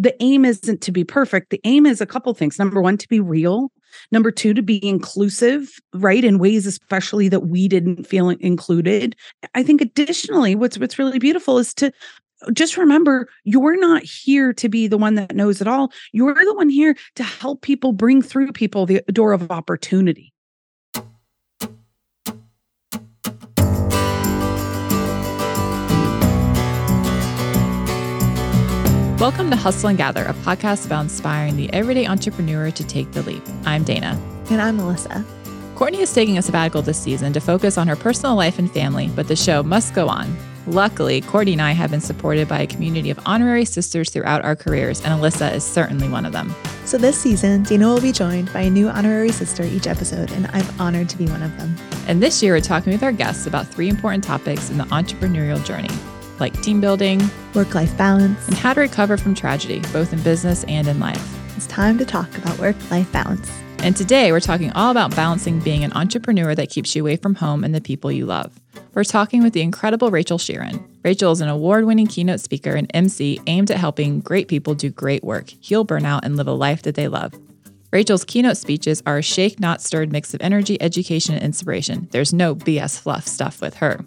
the aim isn't to be perfect. The aim is a couple things. Number one, to be real. Number two, to be inclusive, right? In ways especially that we didn't feel included. I think additionally, what's what's really beautiful is to uh, just remember you're not here to be the one that knows it all. You're the one here to help people bring through people the door of opportunity. Welcome to Hustle and Gather, a podcast about inspiring the everyday entrepreneur to take the leap. I'm Dana. And I'm Alyssa. Courtney is taking a sabbatical this season to focus on her personal life and family, but the show must go on. Luckily, Courtney and I have been supported by a community of honorary sisters throughout our careers, and Alyssa is certainly one of them. So this season, Dana will be joined by a new honorary sister each episode, and I'm honored to be one of them. And this year, we're talking with our guests about three important topics in the entrepreneurial journey like team building, work life balance, and how to recover from tragedy, both in business and in life. It's time to talk about work life balance. And today we're talking all about balancing being an entrepreneur that keeps you away from home and the people you love. We're talking with the incredible Rachel Sheerin. Rachel is an award winning keynote speaker and MC aimed at helping great people do great work, heal burnout, and live a life that they love. Rachel's keynote speeches are a shake not stirred mix of energy, education, and inspiration. There's no BS fluff stuff with her.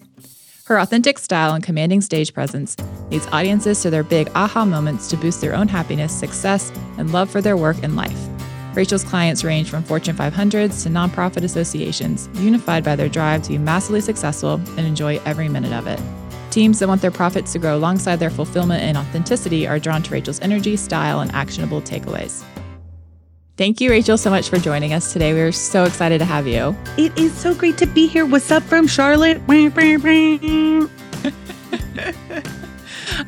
Her authentic style and commanding stage presence leads audiences to their big aha moments to boost their own happiness, success, and love for their work and life. Rachel's clients range from Fortune 500s to nonprofit associations, unified by their drive to be massively successful and enjoy every minute of it. Teams that want their profits to grow alongside their fulfillment and authenticity are drawn to Rachel's energy, style, and actionable takeaways. Thank you, Rachel, so much for joining us today. We're so excited to have you. It is so great to be here. What's up from Charlotte?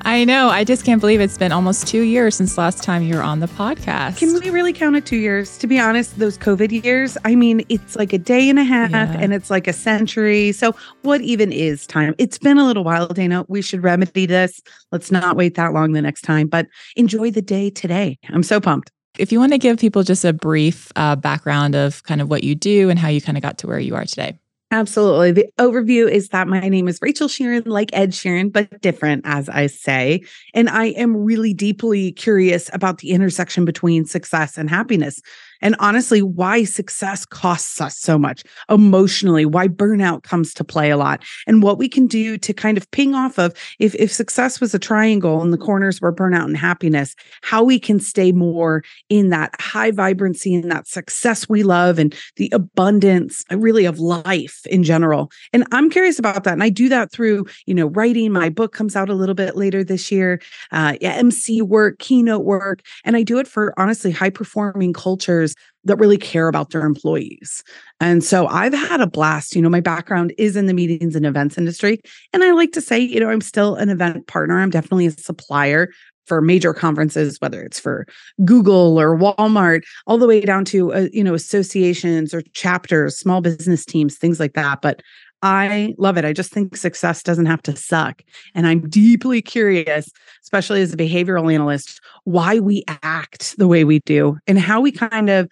I know. I just can't believe it's been almost two years since last time you were on the podcast. Can we really count it two years? To be honest, those COVID years, I mean, it's like a day and a half yeah. and it's like a century. So, what even is time? It's been a little while, Dana. We should remedy this. Let's not wait that long the next time, but enjoy the day today. I'm so pumped. If you want to give people just a brief uh, background of kind of what you do and how you kind of got to where you are today. Absolutely. The overview is that my name is Rachel Sheerin, like Ed Sheeran, but different, as I say. And I am really deeply curious about the intersection between success and happiness and honestly, why success costs us so much emotionally, why burnout comes to play a lot, and what we can do to kind of ping off of if, if success was a triangle and the corners were burnout and happiness, how we can stay more in that high vibrancy and that success we love and the abundance uh, really of life in general. And I'm curious about that. And I do that through, you know, writing. My book comes out a little bit later this year, uh, MC work, keynote work. And I do it for honestly high performing cultures that really care about their employees. And so I've had a blast. You know, my background is in the meetings and events industry. And I like to say, you know, I'm still an event partner. I'm definitely a supplier for major conferences, whether it's for Google or Walmart, all the way down to, uh, you know, associations or chapters, small business teams, things like that. But I love it. I just think success doesn't have to suck. And I'm deeply curious, especially as a behavioral analyst, why we act the way we do and how we kind of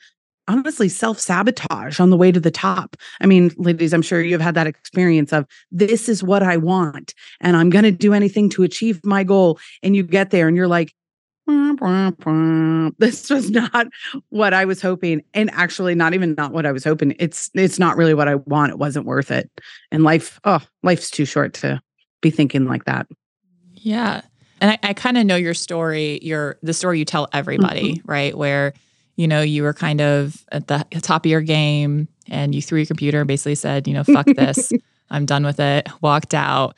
honestly self sabotage on the way to the top. I mean, ladies, I'm sure you've had that experience of this is what I want and I'm going to do anything to achieve my goal. And you get there and you're like, this was not what I was hoping and actually not even not what I was hoping. It's it's not really what I want. It wasn't worth it. And life, oh, life's too short to be thinking like that. Yeah. And I, I kind of know your story, your the story you tell everybody, mm-hmm. right? Where you know, you were kind of at the top of your game and you threw your computer and basically said, you know, fuck this, I'm done with it, walked out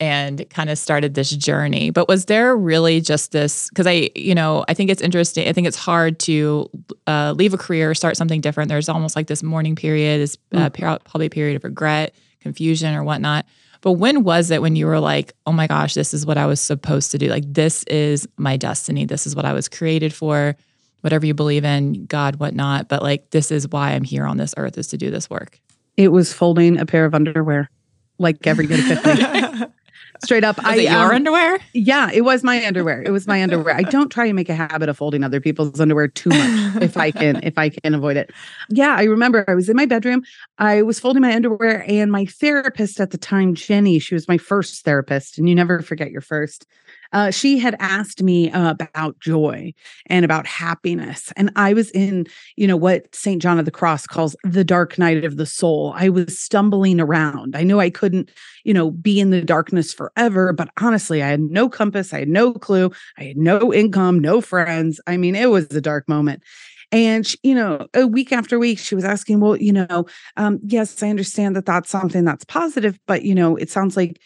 and kind of started this journey. But was there really just this? Because I, you know, I think it's interesting. I think it's hard to uh, leave a career, start something different. There's almost like this mourning period, this uh, mm. probably a period of regret, confusion, or whatnot. But when was it when you were like, oh my gosh, this is what I was supposed to do? Like, this is my destiny. This is what I was created for whatever you believe in, God, whatnot. But like, this is why I'm here on this earth is to do this work. It was folding a pair of underwear, like every good epiphany. Straight up, Was I it your um, underwear? Yeah, it was my underwear. It was my underwear. I don't try and make a habit of folding other people's underwear too much if I can, if I can avoid it. Yeah, I remember I was in my bedroom. I was folding my underwear, and my therapist at the time, Jenny, she was my first therapist, and you never forget your first. Uh, she had asked me about joy and about happiness, and I was in, you know, what Saint John of the Cross calls the dark night of the soul. I was stumbling around. I knew I couldn't, you know, be in the darkness forever, but honestly, I had no compass. I had no clue. I had no income, no friends. I mean, it was a dark moment. And, she, you know, a week after week, she was asking, well, you know, um, yes, I understand that that's something that's positive, but, you know, it sounds like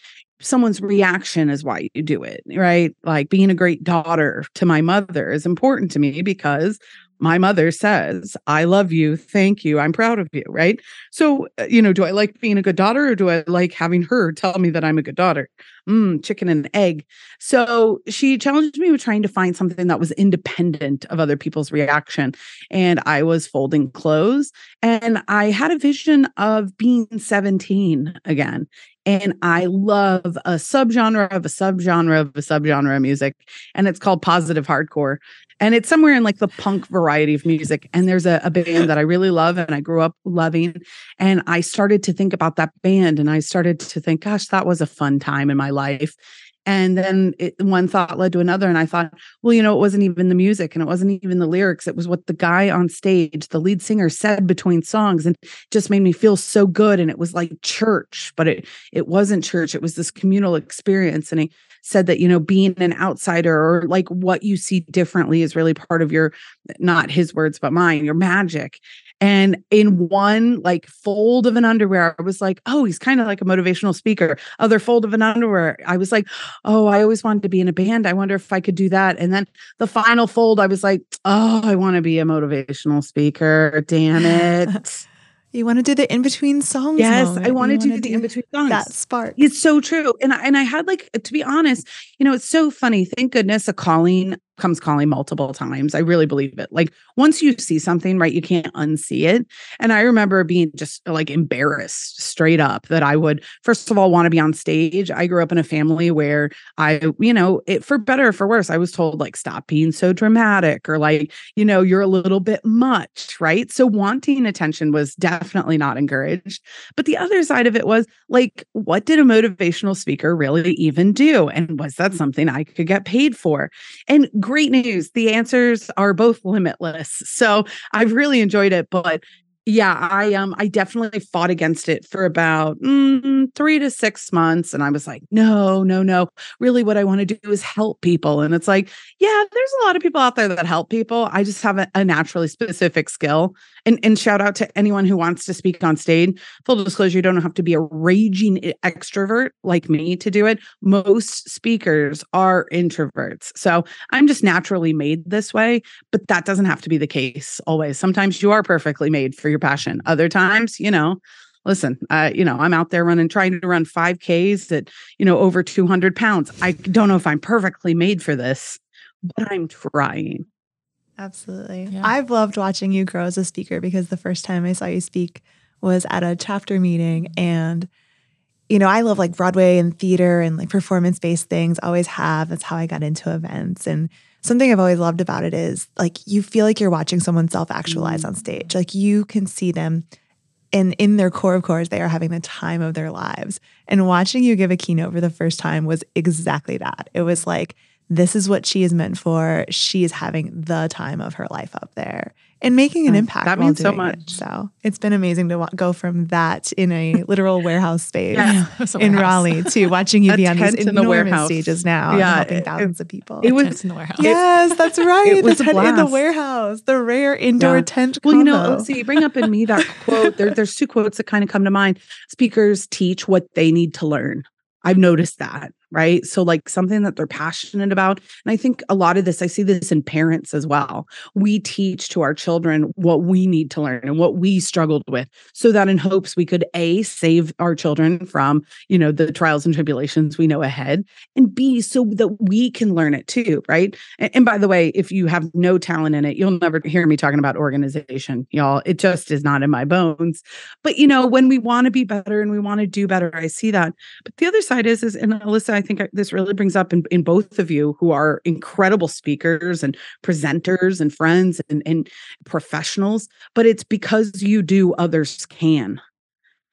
someone's reaction is why you do it, right? Like being a great daughter to my mother is important to me because my mother says, I love you. Thank you. I'm proud of you. Right. So, uh, you know, do I like being a good daughter or do I like having her tell me that I'm a good daughter? Mm, chicken and egg. So she challenged me with trying to find something that was independent of other people's reaction. And I was folding clothes and I had a vision of being 17 again. And I love a subgenre of a subgenre of a subgenre of music. And it's called positive hardcore and it's somewhere in like the punk variety of music. And there's a, a, band that i really love and i grew up loving. And i started to think about that band and i started to think gosh that was a fun time in my life. And then it, one thought led to another and i thought well you know it wasn't even the music and it wasn't even the lyrics. It was what the guy on stage the lead singer said between songs and just made me feel so good. And it was like church but it it wasn't church. It was this communal experience. And he said that you know being an outsider or like what you see differently is really part of your not his words but mine your magic and in one like fold of an underwear, I was like, oh, he's kind of like a motivational speaker. Other fold of an underwear, I was like, oh, I always wanted to be in a band. I wonder if I could do that. And then the final fold, I was like, oh, I want to be a motivational speaker. Damn it. You want to do the in between songs. Yes, moment. I want to You do the in between songs. That spark. It's so true. And I, and I had like to be honest, you know, it's so funny. Thank goodness a calling comes calling multiple times. I really believe it. Like once you see something, right, you can't unsee it. And I remember being just uh, like embarrassed straight up that I would first of all want to be on stage. I grew up in a family where I, you know, it for better or for worse, I was told like stop being so dramatic or like, you know, you're a little bit much, right? So wanting attention was definitely not encouraged. But the other side of it was like what did a motivational speaker really even do? And was that something I could get paid for? And great news. The answers are both limitless. So I've really enjoyed it. But yeah, I um I definitely fought against it for about mm, three to six months. And I was like, no, no, no. Really, what I want to do is help people. And it's like, yeah, there's a lot of people out there that help people. I just have a, a naturally specific skill. And and shout out to anyone who wants to speak on stage. Full disclosure, you don't have to be a raging extrovert like me to do it. Most speakers are introverts. So I'm just naturally made this way, but that doesn't have to be the case always. Sometimes you are perfectly made for your passion. Other times, you know, listen, uh, you know, I'm out there running, trying to run 5Ks at, you know, over 200 pounds. I don't know if I'm perfectly made for this, but I'm trying. Absolutely. Yeah. I've loved watching you grow as a speaker because the first time I saw you speak was at a chapter meeting. And, you know, I love like Broadway and theater and like performance based things, always have. That's how I got into events. And something I've always loved about it is like you feel like you're watching someone self actualize on stage. Mm. Like you can see them. And in their core of cores, they are having the time of their lives. And watching you give a keynote for the first time was exactly that. It was like, this is what she is meant for. She is having the time of her life up there and making an impact. that means so doing it. much. So it's been amazing to wa- go from that in a literal warehouse space Yeah. It's in warehouse. Raleigh to watching you A be on these in a enormous warehouse. stages now Yeah, and helping it- thousands of people. it was- in the warehouse. yes, that's right. it was the a tent in the warehouse, the rare indoor Yeah. tent. Well, you know, combo. so you bring up in me that quote. There, there's two quotes that kind of come to mind. Speakers teach what they need to learn. I've noticed that, right? So, like something that they're passionate about. And I think a lot of this, I see this in parents as well. We teach to our children what we need to learn and what we struggled with so that in hopes we could A, save our children from, you know, the trials and tribulations we know ahead, and B, so that we can learn it too, right? And, and by the way, if you have no talent in it, you'll never hear me talking about organization, y'all. It just is not in my bones. But, you know, when we want to be better and we want to do better, I see that. But the other side is, is, and Alyssa, I think this really brings up in, in both of you who are incredible speakers and presenters and friends and, and professionals, but it's because you do, others can.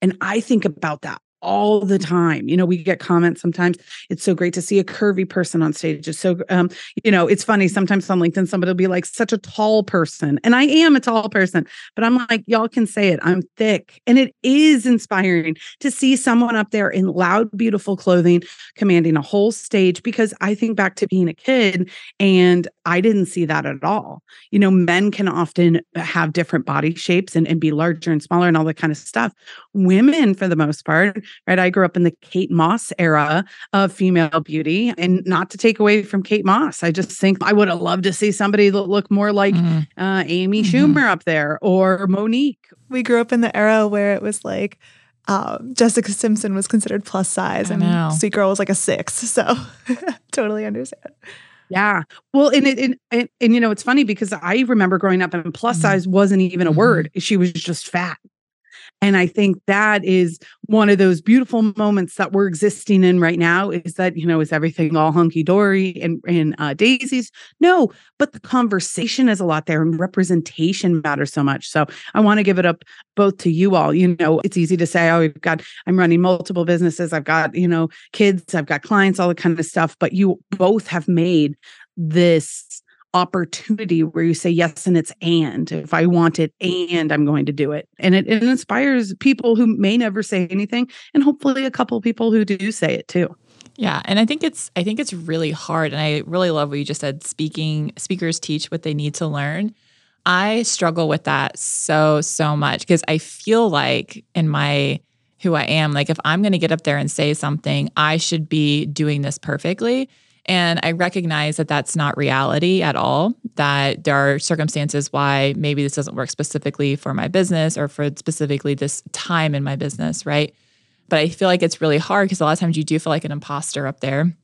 And I think about that all the time. You know, we get comments sometimes. It's so great to see a curvy person on stage. It's so, um, you know, it's funny. Sometimes on LinkedIn, somebody will be like, such a tall person. And I am a tall person, but I'm like, y'all can say it. I'm thick. And it is inspiring to see someone up there in loud, beautiful clothing commanding a whole stage because I think back to being a kid and I didn't see that at all. You know, men can often have different body shapes and, and be larger and smaller and all that kind of stuff. Women, for the most part, right? I grew up in the Kate Moss era of female beauty, and not to take away from Kate Moss. I just think I would have loved to see somebody that looked more like mm. uh, Amy mm-hmm. Schumer up there or Mo'Nique. We grew up in the era where it was like, um, Jessica Simpson was considered plus size, and Sweet Girl was like a six. So totally understand. Yeah. Well, and it and, and, and, you know it's funny because I remember growing up and plus mm-hmm. size wasn't even a mm-hmm. word. She was just fat. And I think that is one of those beautiful moments that we're existing in right now is that, you know, is everything all hunky dory and, and uh, daisies? No, but the conversation is a lot there and representation matters so much. So I want to give it up both to you all. You know, it's easy to say, oh, we've got, I'm running multiple businesses. I've got, you know, kids, I've got clients, all the kind of stuff. But you both have made this opportunity where you say yes and it's and if i want it and i'm going to do it and it, it inspires people who may never say anything and hopefully a couple people who do say it too yeah, and I think it's I think it's really hard and I really love what you just said speaking speakers teach what they need to learn. I struggle with that so so much because I feel like in my who I am like if I'm going to get up there and say something, I should be doing this perfectly. And I recognize that that's not reality at all, that there are circumstances why maybe this doesn't work specifically for my business or for specifically this time in my business, right? But I feel like it's really hard because a lot of times you do feel like an imposter up there.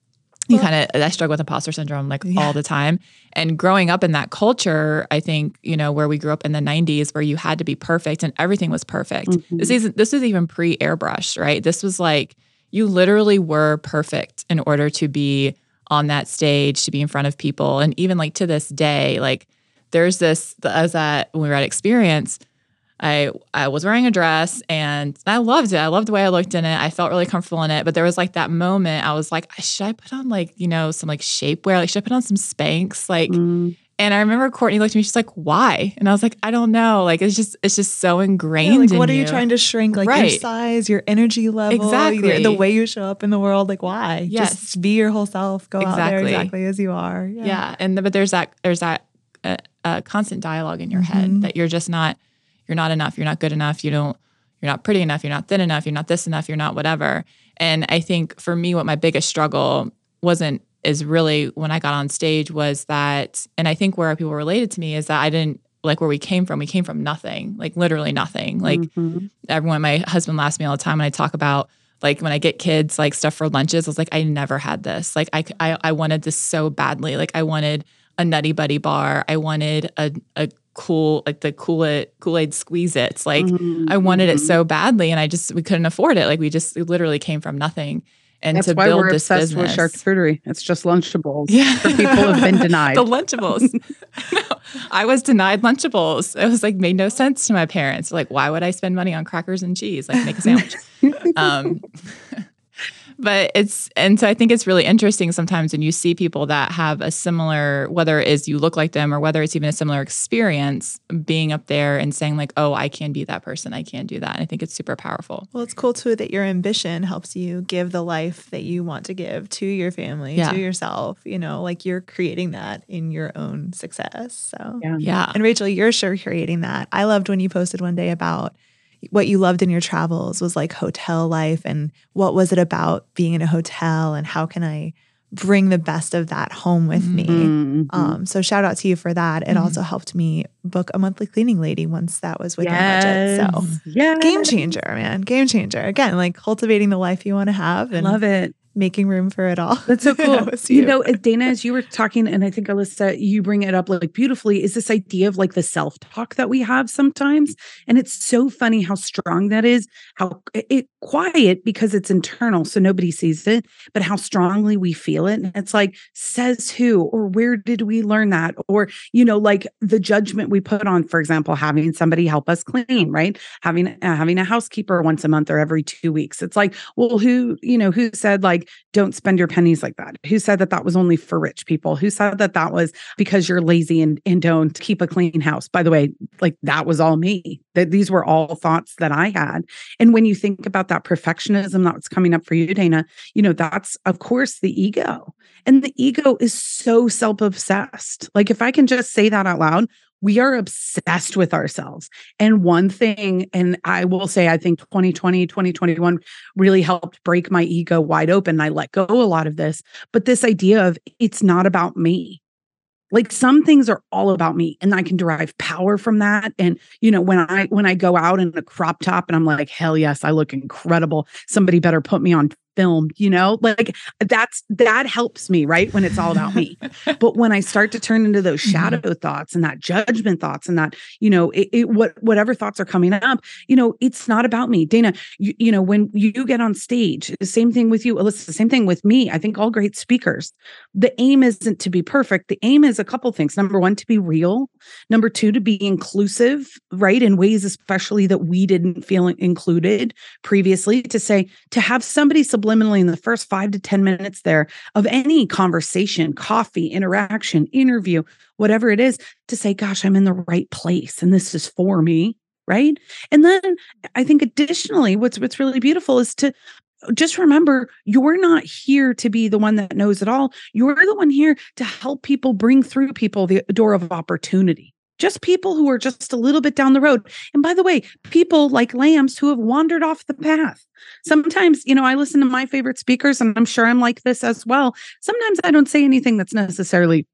You kind of, I struggle with imposter syndrome like yeah. all the time. And growing up in that culture, I think, you know, where we grew up in the 90s where you had to be perfect and everything was perfect. Mm-hmm. This isn't, this is even pre airbrush, right? This was like, you literally were perfect in order to be on that stage to be in front of people. And even like to this day, like there's this, as that when we were at experience, I I was wearing a dress and I loved it. I loved the way I looked in it. I felt really comfortable in it. But there was like that moment I was like, should I put on like, you know, some like shapewear? Like, should I put on some Spanx? Like, mm. And I remember Courtney looked at me, she's like, why? And I was like, I don't know. Like it's just it's just so ingrained. Yeah, like in what are you. trying to shrink? Like right. your size, your energy level, exactly. the way you show up in the world. Like why? Yes. Just be your whole self. Go exactly. out there exactly as you are. Yeah. yeah. And but there's that there's that uh, uh, constant dialogue in your mm-hmm. head that you're just not you're not enough, you're not good enough, you don't you're not pretty enough, you're not thin enough, you're not this enough, you're not whatever. And I think for me what my biggest struggle wasn't is really when I got on stage was that, and I think where people related to me is that I didn't like where we came from. We came from nothing, like literally nothing. Like mm-hmm. everyone, my husband laughs at me all the time when I talk about like when I get kids like stuff for lunches. I was like, I never had this. Like I, I, I wanted this so badly. Like I wanted a Nutty Buddy bar. I wanted a, a cool like the Kool Aid Kool Aid Squeeze-Its. Like mm-hmm. I wanted it mm-hmm. so badly, and I just we couldn't afford it. Like we just we literally came from nothing and That's to why build we're this obsessed business. with charcuterie. It's just Lunchables. Yeah, for people who've been denied the Lunchables. no, I was denied Lunchables. It was like made no sense to my parents. Like, why would I spend money on crackers and cheese? Like, make a sandwich. um, but it's and so I think it's really interesting sometimes when you see people that have a similar whether it is you look like them or whether it's even a similar experience being up there and saying like oh I can be that person I can do that and I think it's super powerful. Well, it's cool too that your ambition helps you give the life that you want to give to your family, yeah. to yourself, you know, like you're creating that in your own success. So yeah. yeah. And Rachel, you're sure creating that. I loved when you posted one day about what you loved in your travels was like hotel life and what was it about being in a hotel and how can I bring the best of that home with me. Mm-hmm. Um, so shout out to you for that. It Mhm. also helped me book a monthly cleaning lady once that was within budget. So yeah, game changer, man. Game changer. Again, like cultivating the life you want to have and Love it. Making room for it all. That's so cool. Was you know, Dana, as you were talking, and I think Alyssa, you bring it up like beautifully, is this idea of like the self talk that we have sometimes. And it's so funny how strong that is, how it, it quiet because it's internal, so nobody sees it, but how strongly we feel it. And it's like, says who, or where did we learn that? Or, you know, like the judgment we put on, for example, having somebody help us clean, right? Having uh, having a housekeeper once a month or every two weeks. It's like, well, who, you know, who said like, don't spend your pennies like that? Who said that that was only for rich people? Who said that that was because you're lazy and, and don't keep a clean house? By the way, like that was all me. That these were all thoughts that I had. And when you think about that perfectionism that's coming up for you, Dana, you know, that's of course the ego. And the ego is so self obsessed. Like, if I can just say that out loud, we are obsessed with ourselves. And one thing, and I will say, I think 2020, 2021 really helped break my ego wide open. I let go a lot of this, but this idea of it's not about me. Like some things are all about me and I can derive power from that. And you know, when I when I go out in a crop top and I'm like, hell yes, I look incredible. Somebody better put me on film, you know? Like that's that helps me, right? When it's all about me. but when I start to turn into those mm-hmm. shadow thoughts and that judgment thoughts and that, you know, it, it what whatever thoughts are coming up, you know, it's not about me. Dana, you, you know, when you get on stage, the same thing with you, Alyssa, the same thing with me. I think all great speakers, the aim isn't to be perfect. The aim is a couple things. Number one, to be real. Number two, to be inclusive, right? In ways especially that we didn't feel included previously, to say, to have somebody subliminally in the first five to 10 minutes there of any conversation, coffee, interaction, interview, whatever it is, to say, gosh, I'm in the right place and this is for me. Right. And then I think additionally, what's what's really beautiful is to uh, just remember you're not here to be the one that knows it all. You're the one here to help people bring through people the door of opportunity. Just people who are just a little bit down the road. And by the way, people like lambs who have wandered off the path. Sometimes, you know, I listen to my favorite speakers, and I'm sure I'm like this as well. Sometimes I don't say anything that's necessarily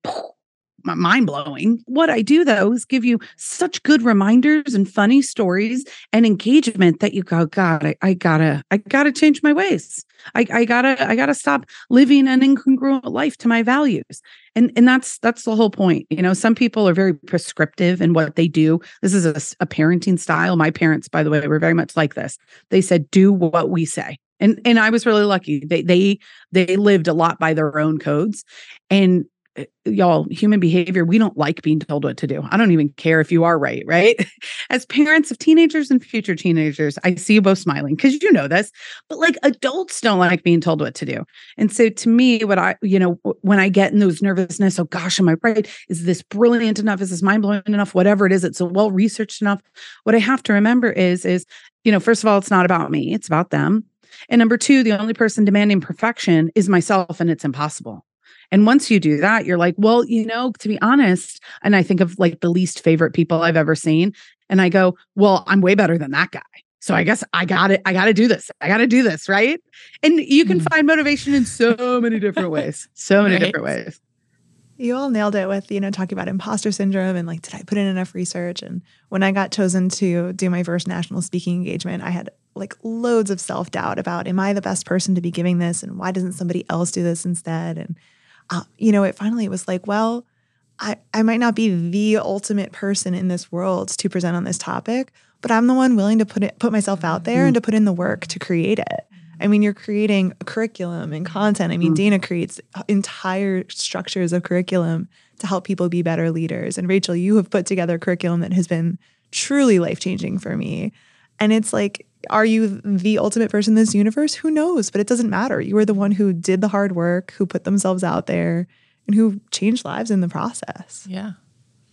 mind blowing. What I do though is give you such good reminders and funny stories and engagement that you go, God, I, I gotta, I gotta change my ways. I, I gotta, I gotta stop living an incongruent life to my values. And and that's that's the whole point. You know, some people are very prescriptive in what they do. This is a, a parenting style. My parents, by the way, were very much like this. They said, "Do what we say." And and I was really lucky. They they they lived a lot by their own codes. And Eh, y'all human behavior we don't like being told what to do. I don't even care if you are right right? As parents of teenagers and future teenagers i see you both smiling because you know this but like adults don't like being told what to do. And so to me what i you know when i get in those nervousness oh gosh am i right? Is this brilliant enough? Is this mind-blowing enough? Whatever it is it's well researched enough. What i have to remember is is you know first of all it's not about me it's about them. And number two the only person demanding perfection is myself and it's impossible and once you do that, you're like, well, you know, to be honest, and I think of like the least favorite people I've ever seen. And I go, well, I'm way better than that guy. So I guess I got it. I got to do this. I got to do this. Right. And you can Mm. find motivation in so many different ways. So many Right. different ways. You all nailed it with, you know, talking about imposter syndrome and like, did I put in enough research? And when I got chosen to do my first national speaking engagement, I had like loads of self doubt about, am I the best person to be giving this? And why doesn't somebody else do this instead? And, uh, you know, it finally was like, well, I, I might not be the ultimate person in this world to present on this topic, but I'm the one willing to put it, put myself out there and to put in the work to create it. I mean, you're creating a curriculum and content. I mean, Mm. Dana creates entire structures of curriculum to help people be better leaders. And Rachel, you have put together a curriculum that has been truly life changing for me. And it's like, are you the ultimate person in this universe? Who knows? But it doesn't matter. You are the one who did the hard work, who put themselves out there, and who changed lives in the process. Yeah.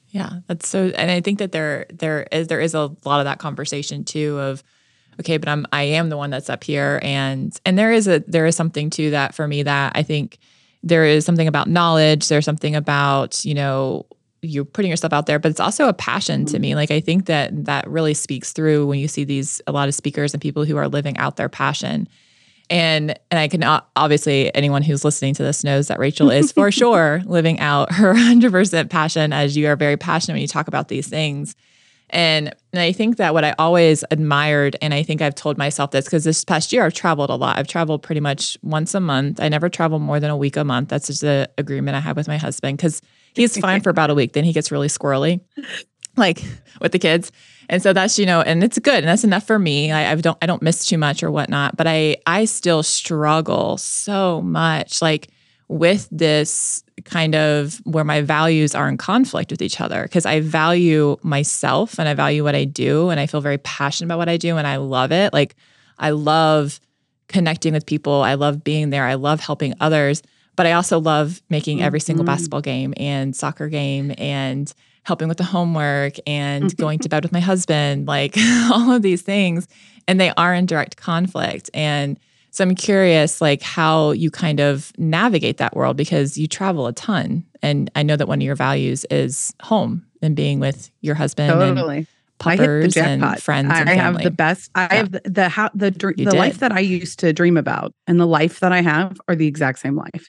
Yeah. That's so and I think that there there is there is a lot of that conversation too of okay, but I'm I am the one that's up here and and there is a there is something to that for me that I think there is something about knowledge, there's something about, you know, you're putting yourself out there, but it's also a passion to mm-hmm. me. Like I think that that really speaks through when you see these a lot of speakers and people who are living out their passion. And and I can uh, obviously anyone who's listening to this knows that Rachel is for sure living out her 100% passion as you are very passionate when you talk about these things. And, and I think that what I always admired, and I think I've told myself this because this past year I've traveled a lot. I've traveled pretty much once a month. I never travel more than a week a month. That's just the agreement I have with my husband because he's fine for about a week. Then he gets really squirrely, like with the kids. And so that's, you know, and it's good. And that's enough for me. I, I don't I don't miss too much or whatnot. But I I still struggle so much. Like with this kind of where my values are in conflict with each other because I value myself and I value what I do and I feel very passionate about what I do and I love it. Like I love connecting with people. I love being there. I love helping others, but I also love making every single mm-hmm. basketball game and soccer game and helping with the homework and going to bed with my husband, like all of these things and they are in direct conflict and so I'm curious, like how you kind of navigate that world because you travel a ton, and I know that one of your values is home and being with your husband totally. and puppers and friends. I, and have the best. I yeah. have the the, how, the, the life that I used to dream about, and the life that I have are the exact same life.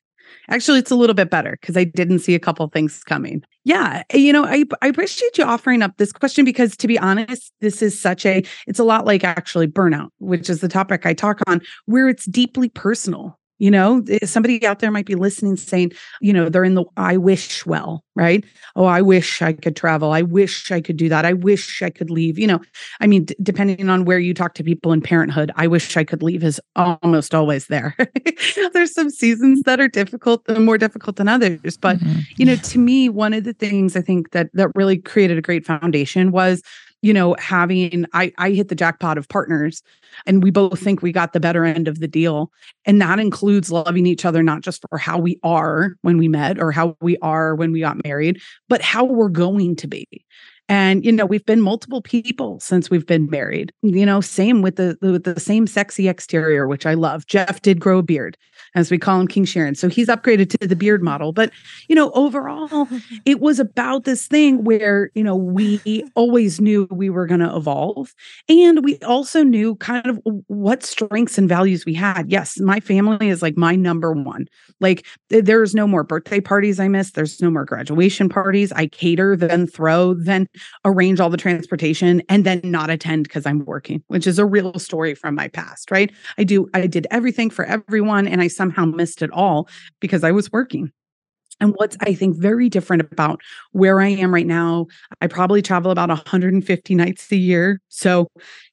Actually, it's a little bit better because I didn't see a couple things coming. Yeah, eh, you know, I I appreciate you offering up this question because to be honest, this is such a it's a lot like actually burnout, which is the topic I talk on, where it's deeply personal. You know, eh, somebody out there might be listening saying, you know, they're in the I wish well, right? Oh, I wish I could travel. I wish I could do that. I wish I could leave. You know, I mean, d- depending on where you talk to people in parenthood, I wish I could leave is almost always there. There's some seasons that are difficult and more difficult than others. But, mm-hmm. you know, to me, one of the things I think that that really created a great foundation was you know having i i hit the jackpot of partners and we both think we got the better end of the deal and that includes loving each other not just for how we are when we met or how we are when we got married but how we're going to be and you know we've been multiple people since we've been married you know same with the with the same sexy exterior which i love jeff did grow a beard as we call him King Sheerin. So he's upgraded to the beard model. But, you know, overall, it was about this thing where, you know, we always knew we were going to evolve. And we also knew kind of what strengths and values we had. Yes, my family is like my number one. Like there's no more birthday parties I miss. There's no more graduation parties. I cater, then throw, then arrange all the transportation, and then not attend because I'm working, which is a real story from my past, right? I do, I did everything for everyone and I somehow missed it all because I was working. And what's I think very different about where I am right now, I probably travel about 150 nights a year. So,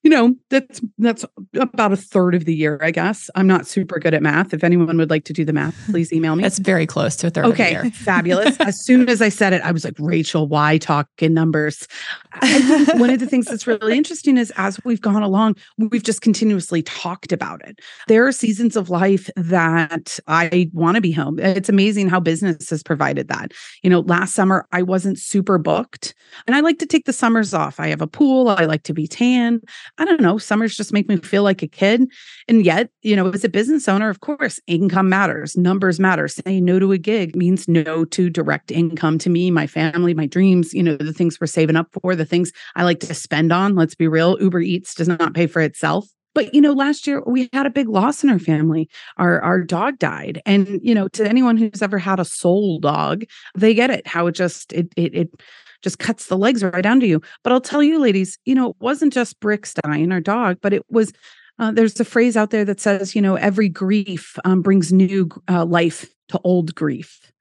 you know, that's that's about a third of the year, I guess. I'm not super good at math. If anyone would like to do the math, please email me. That's very close to a third okay, fabulous. as soon as I said it, I was like, Rachel, why talk in numbers? one of the things that's really interesting is as we've gone along, we've just continuously talked about it. There are seasons of life that I want to be home. It's amazing how business has provided that. You know, last summer I wasn't super booked and I like to take the summers off. I have a pool, I like to be tan. I don't know, summers just make me feel like a kid. And yet, you know, as a business owner, of course, income matters, numbers matter. Saying no to a gig means no to direct income to me, my family, my dreams, you know, the things we're saving up for, the things I like to spend on. Let's be real, Uber Eats does not pay for itself. But you know, last year we had a big loss in our family. Our our dog died. And you know, to anyone who's ever had a soul dog, they get it, how it just it it it just cuts the legs right under you. But I'll tell you, ladies, you know, it wasn't just Bricks dying, our dog, but it was uh, there's a phrase out there that says, you know, every grief um, brings new uh, life to old grief.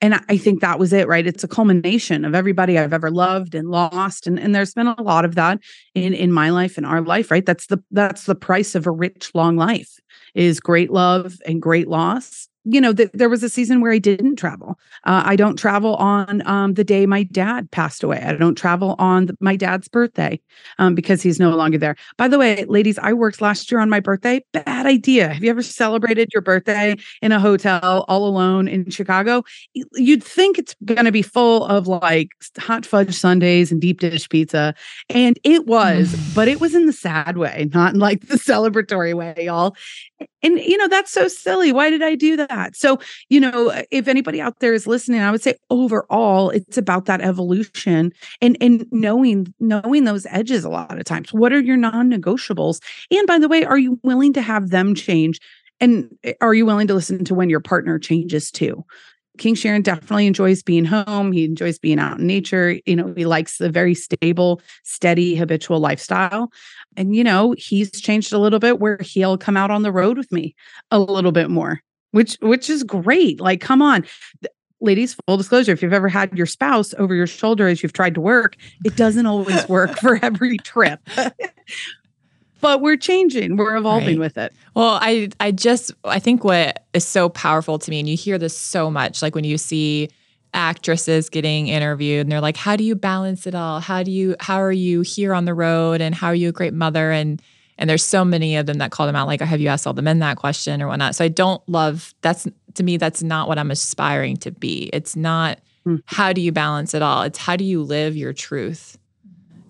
And I think that was it, right? It's a culmination of everybody I've ever loved and lost. And, and there's been a lot of that in, in my life and our life, right? That's the that's the price of a rich, long life is great love and great loss you know, th- there was a season where I didn't travel. Uh, I don't travel on um, the day my dad passed away. I don't travel on the, my dad's birthday um, because he's no longer there. By the way, ladies, I worked last year on my birthday. Bad idea. Have you ever celebrated your birthday in a hotel all alone in Chicago? You'd think it's going to be full of like hot fudge sundaes and deep dish pizza. And it was, but it was in the sad way, not in like the celebratory way, y'all And, you know, that's so silly. Why did I do that? So, you know, if anybody out there is listening, I would say overall, it's about that evolution and, and knowing, knowing those edges a lot of times. What are your non negotiables? And by the way, are you willing to have them change? And eh, are you willing to listen to when your partner changes too? King Sheerin definitely enjoys being home. He enjoys being out in nature. You know, he likes the very stable, steady, habitual lifestyle. And, you know, he's changed a little bit where he'll come out on the road with me a little bit more, which, which is great. Like, come on. Ladies, full disclosure, if you've ever had your spouse over your shoulder as you've tried to work, it doesn't always work for every trip. But we're changing. We're evolving right. with it. Well i i just i think what is so powerful to me and you hear this so much like when you see actresses getting interviewed and they're like how do you balance it all? How do you how are you here on the road and how are you a great mother? And and there's so many of them that call them out like have you asked all the men that question or whatnot? So i don't love that's to me that's not what i'm aspiring to be. It's not mm. how do you balance it all? It's how do you live your truth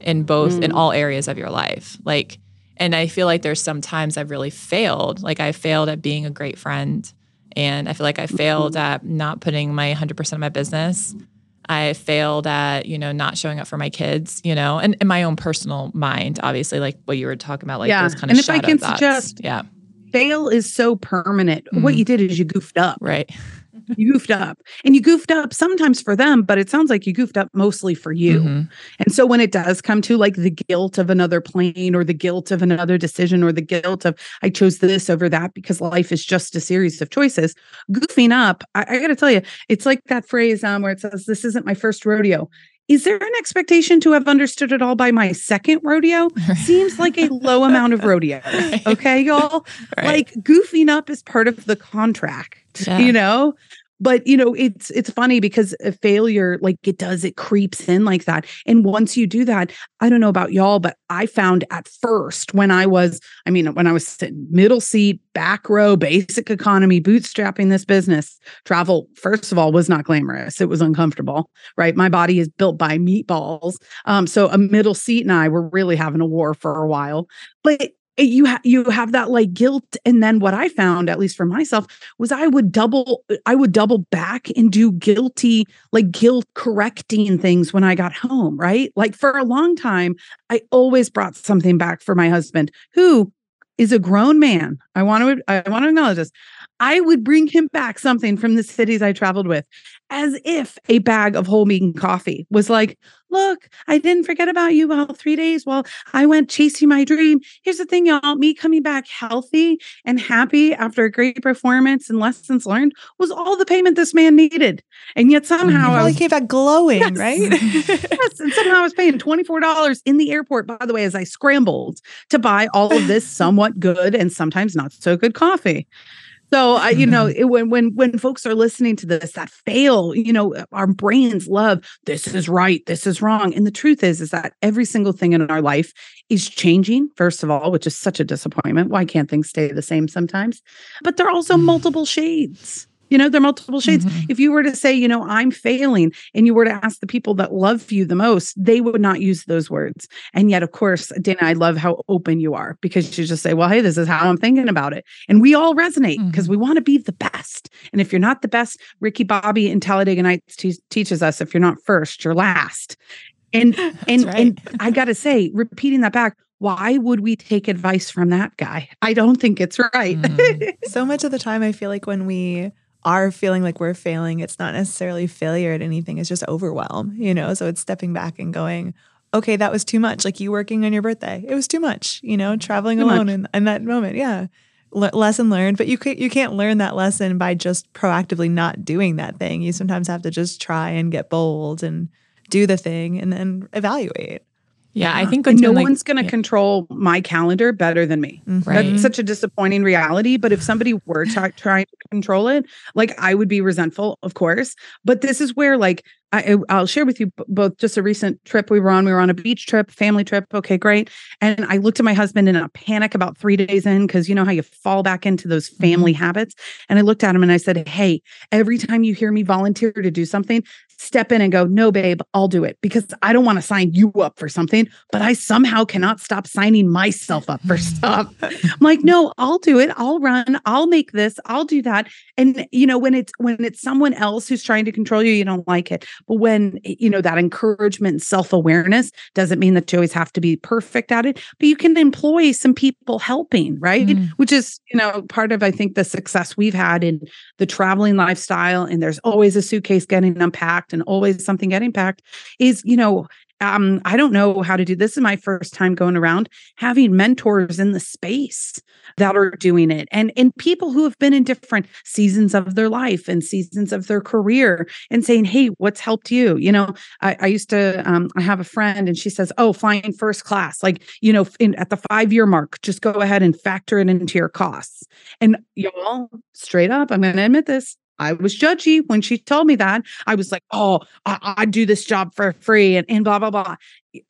in both mm. in all areas of your life? Like and I feel like there's some times I've really failed. Like I failed at being a great friend. And I feel like I failed mm-hmm. at not putting my 100% of my business. I failed at, you know, not showing up for my kids, you know, and in my own personal mind, obviously, like what you were talking about, like yeah. those kind and of And if I can suggest, yeah, fail is so permanent. Mm-hmm. What you did is you goofed up. Right you goofed up and you goofed up sometimes for them but it sounds like you goofed up mostly for you mm-hmm. and so when it does come to like the guilt of another plane or the guilt of another decision or the guilt of i chose this over that because life is just a series of choices goofing up i, I gotta tell you it's like that phrase um, where it says this isn't my first rodeo is there an expectation to have understood it all by my second rodeo? Seems like a low amount of rodeo. Okay, y'all? Right. Like goofing up is part of the contract, yeah. you know? But you know it's it's funny because a failure like it does it creeps in like that. And once you do that i don't know about y'all but i found at first when i was i mean when i was sitting middle seat back row basic economy bootstrapping this business travel first of all was not glamorous. It was uncomfortable right? My body is built by meatballs. Um so a middle seat and i were really having a war for a while. But you ha- you have that like guilt and then what i found at least for myself was i would double i would double back and do guilty like guilt correcting things when i got home right? Like for a long time i always brought something back for my husband who is a grown man. I want to i want to acknowledge this I would bring him back something from the cities I traveled with, as if a bag of whole bean coffee was like, Look, I didn't forget about you all three days while I went chasing my dream. Here's the thing, y'all me coming back healthy and happy after a great performance and lessons learned was all the payment this man needed. And yet somehow I came back glowing, yes. right? yes. And somehow I was paying $24 in the airport, by the way, as I scrambled to buy all of this somewhat good and sometimes not so good coffee. So I, you know, mm-hmm. it, when when when folks are listening to this, that fail, you know, our brains love this is right, this is wrong, and the truth is, is that every single thing in our life is changing. First of all, which is such a disappointment. Why can't things stay the same sometimes? But there are also mm. multiple shades. You know, there are multiple shades. Mm-hmm. If you were to say, you know, I'm failing, and you were to ask the people that love you the most, they would not use those words. And yet, of course, Dana, I love how open you are because you just say, well, hey, this is how I'm thinking about it. And we all resonate because mm-hmm. we want to be the best. And if you're not the best, Ricky Bobby in Talladega Nights te- teaches us if you're not first, you're last. And and right. and I got to say, repeating that back, why would we take advice from that guy? I don't think it's right. Mm. so much of the time, I feel like when we are feeling like we're failing, it's not necessarily failure at anything, it's just overwhelm, you know? So it's stepping back and going, okay, that was too much. Like you working on your birthday, it was too much, you know, traveling too alone in, in that moment. Yeah. L- lesson learned, but you you can't learn that lesson by just proactively not doing that thing. You sometimes have to just try and get bold and do the thing and then evaluate. Yeah, I think no like, one's going to yeah. control my calendar better than me. Mm-hmm. Right. That's such a disappointing reality. But if somebody were t- trying to control it, like I would be resentful, of course. But this is where, like, I, will share with you both just a recent trip we were on. We were on a beach trip, family trip. Okay, great. And I looked at my husband in a panic about three days in because you know how you fall back into those family mm-hmm. habits. And I looked at him and I said, Hey, every time you hear me volunteer to do something, step in and go, no, babe, I'll do it because I don't want to sign you up for something, but I somehow cannot stop signing myself up for stuff. I'm like, no, I'll do it. I'll run. I'll make this. I'll do that. And you know, when it's when it's someone else who's trying to control you, you don't like it. But when you know that encouragement, self-awareness doesn't mean that you always have to be perfect at it, but you can employ some people helping, right? Mm. Which is, you know, part of I think the success we've had in the traveling lifestyle. And there's always a suitcase getting unpacked and always something getting packed is, you know, um, I don't know how to do this. is my first time going around having mentors in the space that are doing it and and people who have been in different seasons of their life and seasons of their career and saying, Hey, what's helped you? You know, I, I used to um, I have a friend and she says, Oh, flying first class, like, you know, in at the five year mark, just go ahead and factor it into your costs. And y'all, straight up, I'm gonna admit this. I was judgy when she told me that. I was like, oh, I, I do this job for free and, and blah, blah, blah.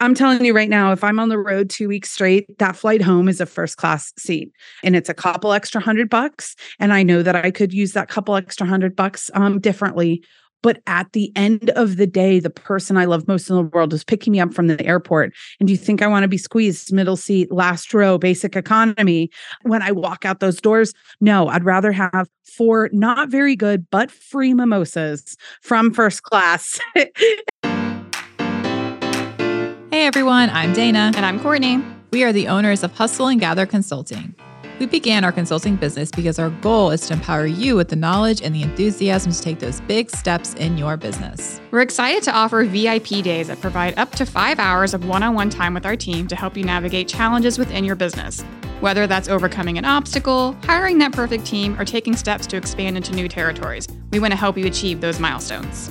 I'm telling you right now, if I'm on the road two weeks straight, that flight home is a first class seat and it's a couple extra hundred bucks. And I know that I could use that couple extra hundred bucks um, differently but at the end of the day, the person I love most in the world is picking me up from the airport. And do you think I want to be squeezed middle seat, last row, basic economy when I walk out those doors? No, I'd rather have four not very good, but free mimosas from first class. hey, everyone. I'm Dana. And I'm Courtney. We are the owners of Hustle and Gather Consulting. We began our consulting business because our goal is to empower you with the knowledge and the enthusiasm to take those big steps in your business. We're excited to offer VIP days that provide up to five hours of one on one time with our team to help you navigate challenges within your business. Whether that's overcoming an obstacle, hiring that perfect team, or taking steps to expand into new territories, we want to help you achieve those milestones.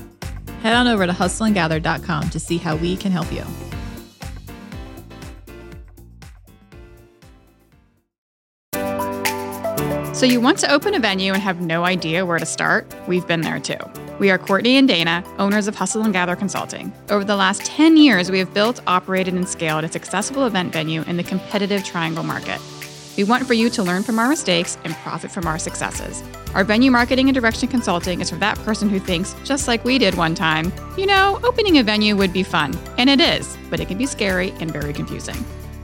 Head on over to hustleandgather.com to see how we can help you. So, you want to open a venue and have no idea where to start? We've been there too. We are Courtney and Dana, owners of Hustle and Gather Consulting. Over the last 10 years, we have built, operated, and scaled a successful event venue in the competitive triangle market. We want for you to learn from our mistakes and profit from our successes. Our venue marketing and direction consulting is for that person who thinks, just like we did one time, you know, opening a venue would be fun. And it is, but it can be scary and very confusing.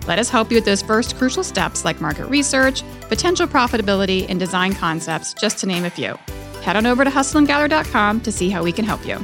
Let us help you with those first crucial steps like market research, potential profitability, and design concepts, just to name a few. Head on over to hustleandgather.com to see how we can help you.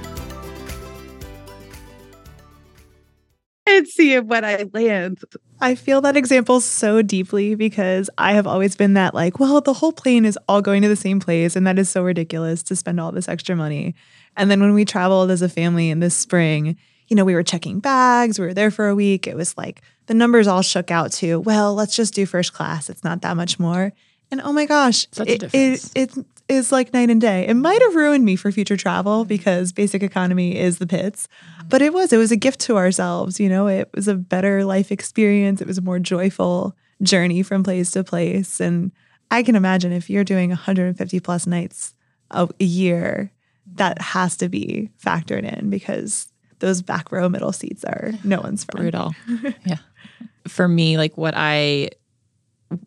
And see what I land. I feel that example so deeply because I have always been that, like, well, the whole plane is all going to the same place. And that is so ridiculous to spend all this extra money. And then when we traveled as a family in this spring, you know, we were checking bags, we were there for a week. It was like the numbers all shook out to, well, let's just do first class. It's not that much more. And oh my gosh, Such it, it, it is like night and day. It might have ruined me for future travel because basic economy is the pits, mm-hmm. but it was, it was a gift to ourselves. You know, it was a better life experience. It was a more joyful journey from place to place. And I can imagine if you're doing 150 plus nights a year, that has to be factored in because those back row middle seats are no one's friend. Brutal. yeah. For me, like what I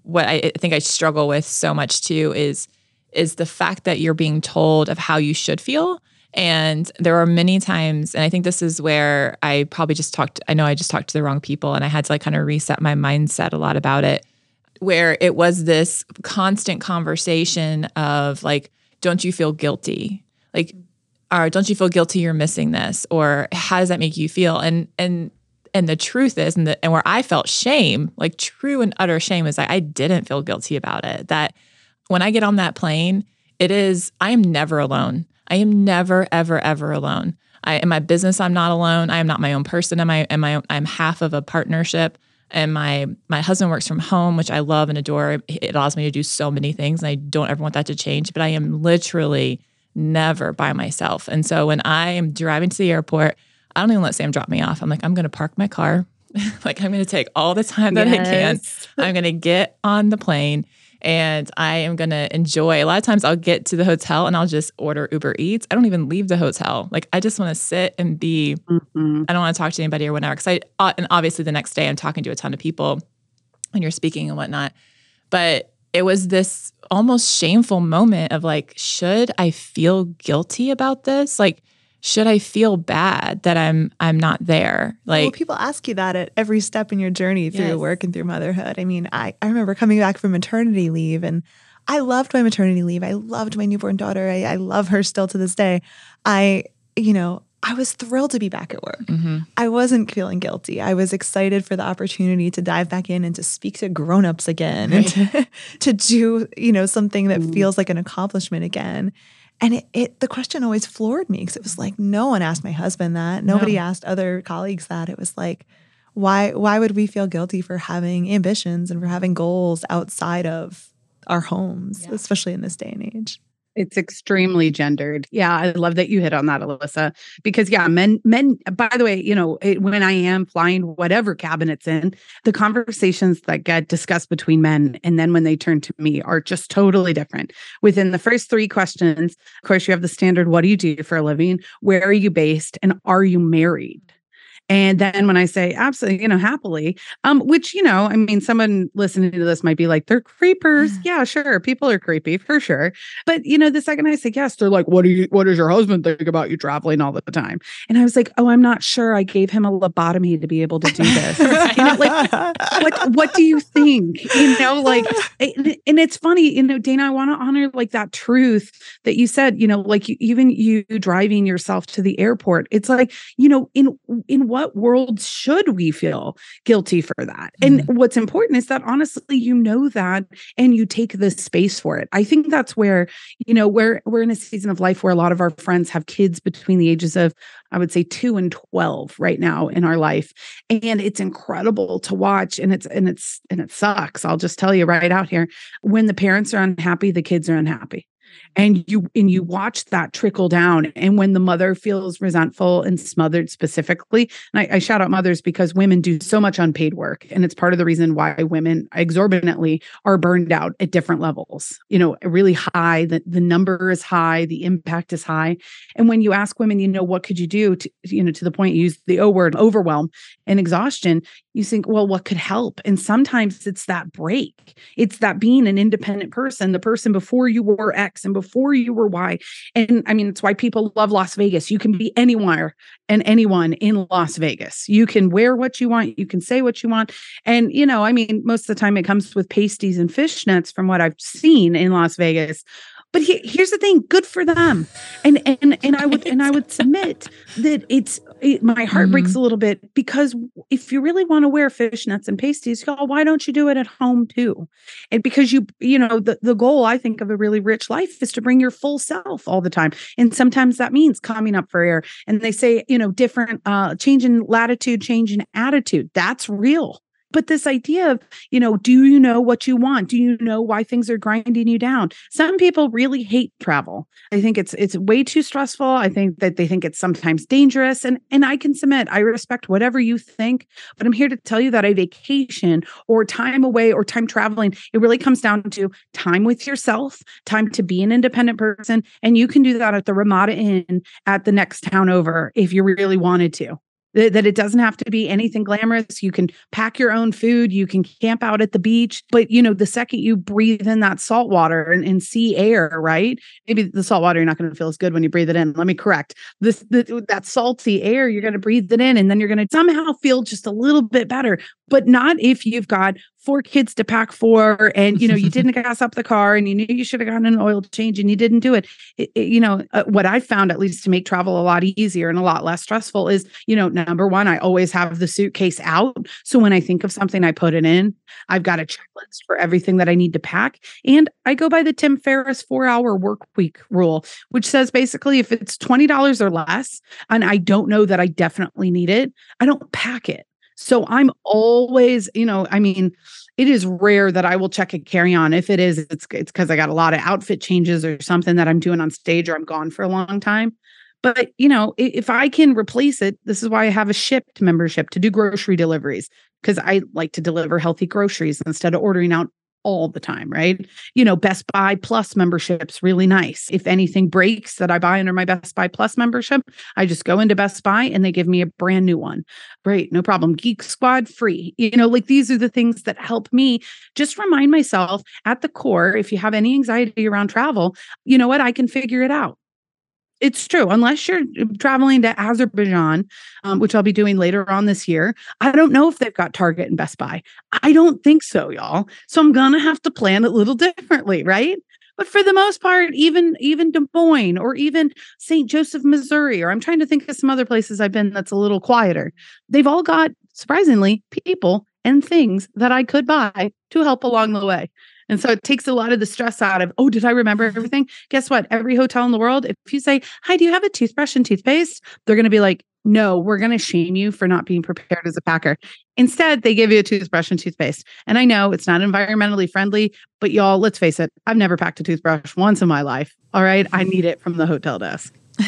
what I think I struggle with so much too is is the fact that you're being told of how you should feel. And there are many times, and I think this is where I probably just talked, I know I just talked to the wrong people and I had to like kind of reset my mindset a lot about it, where it was this constant conversation of like, don't you feel guilty? Like, or don't you feel guilty? You're missing this. Or how does that make you feel? And and and the truth is and, the, and where i felt shame like true and utter shame is like i didn't feel guilty about it. That when i get on that plane it is i am never alone. I am never ever ever alone. I, in my business i'm not alone. I am not my own person. Am i am I i'm half of a partnership. And my my husband works from home which i love and adore. It allows me to do so many things and i don't ever want that to change. But i am literally never by myself. And so when I am driving to the airport, I don't even let Sam drop me off. I'm like, I'm going to park my car. like, I'm going to take all the time that yes. I can. I'm going to get on the plane and I am going to enjoy. A lot of times I'll get to the hotel and I'll just order Uber Eats. I don't even leave the hotel. Like, I just want to sit and be, mm-hmm. I don't want to talk to anybody or whatever. Cause I, uh, and obviously the next day I'm talking to a ton of people when you're speaking and whatnot. But it was this almost shameful moment of like, should I feel guilty about this? Like, should I feel bad that I'm I'm not there? Like well, people ask you that at every step in your journey through Yes. work and through motherhood. I mean, I, I remember coming back from maternity leave and I loved my maternity leave. I loved my newborn daughter. I, I love her still to this day. I, you know, I was thrilled to be back at work. mhm. I wasn't feeling guilty. I was excited for the opportunity to dive back in and to speak to grown-ups again and to, to do, you know, something that feels like an accomplishment again. And it, it the question always floored me because it was like no one asked my husband that. Nobody No. asked other colleagues that. It was like, why why would we feel guilty for having ambitions and for having goals outside of our homes, Yeah. especially in this day and age? It's extremely gendered. Yeah, I love that you hit on that, Alyssa. Because yeah, men, men. By the way, you know, it, when I am flying whatever cabin it's in, the conversations that get discussed between men and then when they turn to me are just totally different. Within the first three questions, of course, you have the standard: What do you do for a living? Where are you based? And are you married? And then when I say absolutely, you know, happily, um, which, you know, I mean, someone listening to this might be like, they're creepers. Yeah, sure. People are creepy for sure. But you know, the second I say yes, they're like, "What do you? What does your husband think about you traveling all the time?" And I was like, "Oh, I'm not sure. I gave him a lobotomy to be able to do this." you know, like what? What do you think? You know, like, and it's funny. You know, Dana, I want to honor like that truth that you said. You know, like you, even you driving yourself to the airport. It's like, you know, in in what world should we feel guilty for that? And mm. what's important is that honestly, you know that and you take the space for it. I think that's where, you know, we're we're in a season of life where a lot of our friends have kids between the ages of, I would say, two and twelve right now in our life. And it's incredible to watch. And it's and it's and it sucks. I'll just tell you right out here. When the parents are unhappy, the kids are unhappy and you and you watch that trickle down. And when the mother feels resentful and smothered specifically and I, I shout out mothers because women do so much unpaid work and it's part of the reason why women exorbitantly are burned out at different levels you know really high the, the number is high the impact is high. And when you ask women you know what could you do to you know to the point you use the o word overwhelm and exhaustion you think well what could help? And sometimes it's that break. It's that being an independent person the person before you were x and before you were why. and i mean it's why people love las vegas you can be anywhere and anyone in las vegas you can wear what you want you can say what you want and you know i mean most of the time it comes with pasties and fishnets from what i've seen in las vegas but he, here's the thing good for them. And and and i would and i would submit that it's it, my heart breaks a little bit because if you really want to wear fishnets and pasties y'all why don't you do it at home too? And because you you know the, the goal i think of a really rich life is to bring your full self all the time. And sometimes that means coming up for air. And they say you know different uh change in latitude change in attitude. That's real but this idea of you know do you know what you want? Do you know why things are grinding you down? Some people really hate travel. I think it's it's way too stressful. I think that they think it's sometimes dangerous. And and i can submit i respect whatever you think but i'm here to tell you that a vacation or time away or time traveling it really comes down to time with yourself time to be an independent person and you can do that at the ramada inn at the next town over if you really wanted to that it doesn't have to be anything glamorous. You can pack your own food, you can camp out at the beach. But you know, the second you breathe in that salt water and, and sea air, right? Maybe the salt water, you're not going to feel as good when you breathe it in. Let me correct this the, that salty air, you're going to breathe it in, and then you're going to somehow feel just a little bit better. But not if you've got four kids to pack for and you know you didn't gas up the car and you knew you should have gotten an oil change and you didn't do it, it, it- you know uh, what i found at least to make travel a lot easier and a lot less stressful is you know number one i always have the suitcase out. So when i think of something i put it in. I've got a checklist for everything that i need to pack and i go by the tim ferriss four hour work week rule which says basically if it's $20 or less and i don't know that i definitely need it i don't pack it so I'm always, you know, I mean, it is rare that I will check a carry on. If it is, it's it's because I got a lot of outfit changes or something that I'm doing on stage or I'm gone for a long time. But you know, if I can replace it, this is why I have a Shipt membership to do grocery deliveries because I like to deliver healthy groceries instead of ordering out all the time, right? You know, Best Buy Plus membership's really nice. If anything breaks that I buy under my Best Buy Plus membership, I just go into Best Buy and they give me a brand new one. Great, no problem. Geek Squad free. You know, like these are the things that help me just remind myself at the core if you have any anxiety around travel, you know what? I can figure it out. It's true. Unless you're traveling to Azerbaijan, um, which I'll be doing later on this year, I don't know if they've got Target and Best Buy. I don't think so, y'all. So I'm gonna have to plan a little differently, right? But for the most part, even even Des Moines or even St. Joseph, Missouri, or I'm trying to think of some other places I've been that's a little quieter. They've all got surprisingly people and things that I could buy to help along the way. And so it takes a lot of the stress out of, oh, did I remember everything? Guess what? Every hotel in the world, if you say, hi, do you have a toothbrush and toothpaste? They're going to be like, no, we're going to shame you for not being prepared as a packer. Instead, they give you a toothbrush and toothpaste. And I know it's not environmentally friendly, but y'all, let's face it, I've never packed a toothbrush once in my life. All right. I need it from the hotel desk.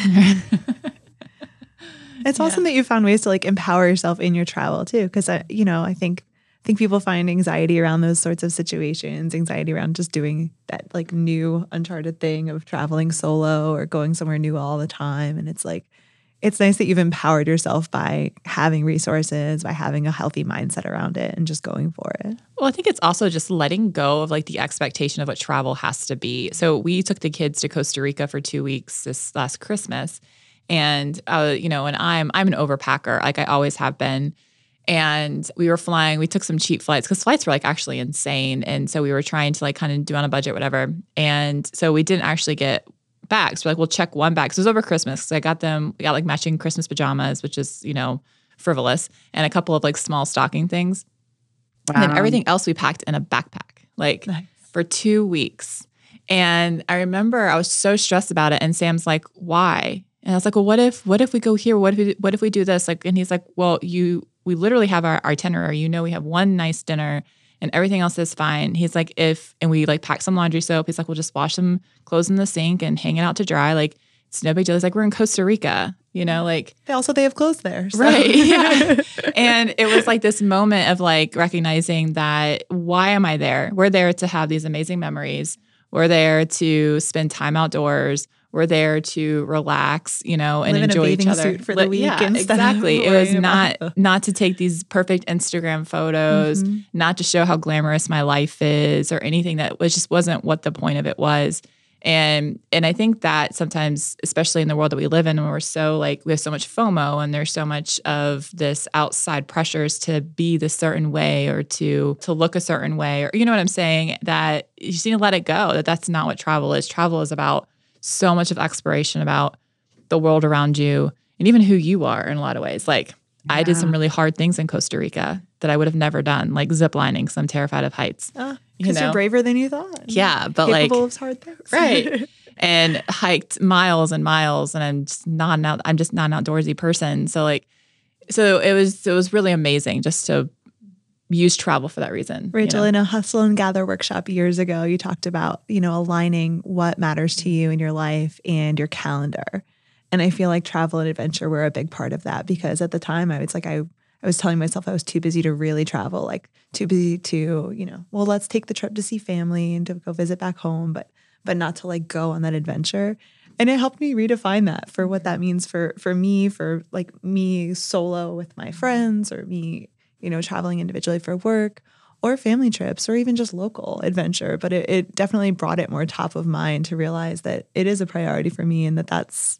it's awesome that you found ways to like empower yourself in your travel too. Cause I, you know, I think I think people find anxiety around those sorts of situations, anxiety around just doing that like new uncharted thing of traveling solo or going somewhere new all the time. And it's like, it's nice that you've empowered yourself by having resources, by having a healthy mindset around it and just going for it. Well, I think it's also just letting go of like the expectation of what travel has to be. So we took the kids to Costa Rica for two weeks this last Christmas. And uh, you know, and I'm I'm an overpacker, like I always have been and we were flying we took some cheap flights because flights were like actually insane and so we were trying to like kind of do on a budget whatever and so we didn't actually get bags we're like we'll check one bag so it was over christmas so i got them we got like matching christmas pajamas which is you know frivolous and a couple of like small stocking things wow. and then everything else we packed in a backpack like nice. for two weeks and i remember i was so stressed about it and sam's like why and I was like, well, what if what if we go here? What if we, what if we do this? Like, and he's like, well, you we literally have our, our itinerary. You know, we have one nice dinner and everything else is fine. He's like, if, and we like pack some laundry soap. He's like, we'll just wash some clothes in the sink and hang it out to dry. Like, it's no big deal. He's like, we're in Costa Rica, you know, like. They also, they have clothes there. So. Right. Yeah. and it was like this moment of like recognizing that why am I there? We're there to have these amazing memories. We're there to spend time outdoors we're there to relax, you know, and Live enjoy each other for the week. Yeah, exactly. It was not not to take these perfect Instagram photos, mm-hmm. not to show how glamorous my life is or anything that was just wasn't what the point of it was. And and I think that sometimes, especially in the world that we live in, when we're so like we have so much FOMO and there's so much of this outside pressures to be the certain way or to to look a certain way or you know what I'm saying, that you just need to let it go. That that's not what travel is. Travel is about so much of exploration about the world around you and even who you are in a lot of ways. Like yeah. I did some really hard things in Costa Rica that I would have never done, like zip lining because I'm terrified of heights. Because uh, you know? you're braver than you thought. Yeah, but Capable like of hard things. right. and hiked miles and miles, and I'm just not an out, I'm just not an outdoorsy person. So like, so it was it was really amazing just to use travel for that reason. Rachel, you know? in a hustle and gather workshop years ago, you talked about, you know, aligning what matters to you in your life and your calendar. And I feel like travel and adventure were a big part of that because at the time I was like, I, I was telling myself I was too busy to really travel, like too busy to, you know, well, let's take the trip to see family and to go visit back home, but but not to like go on that adventure. And it helped me redefine that for what that means for for me, for like me solo with my friends or me you know, traveling individually for work or family trips or even just local adventure. But it, it definitely brought it more top of mind to realize that it is a priority for me and that that's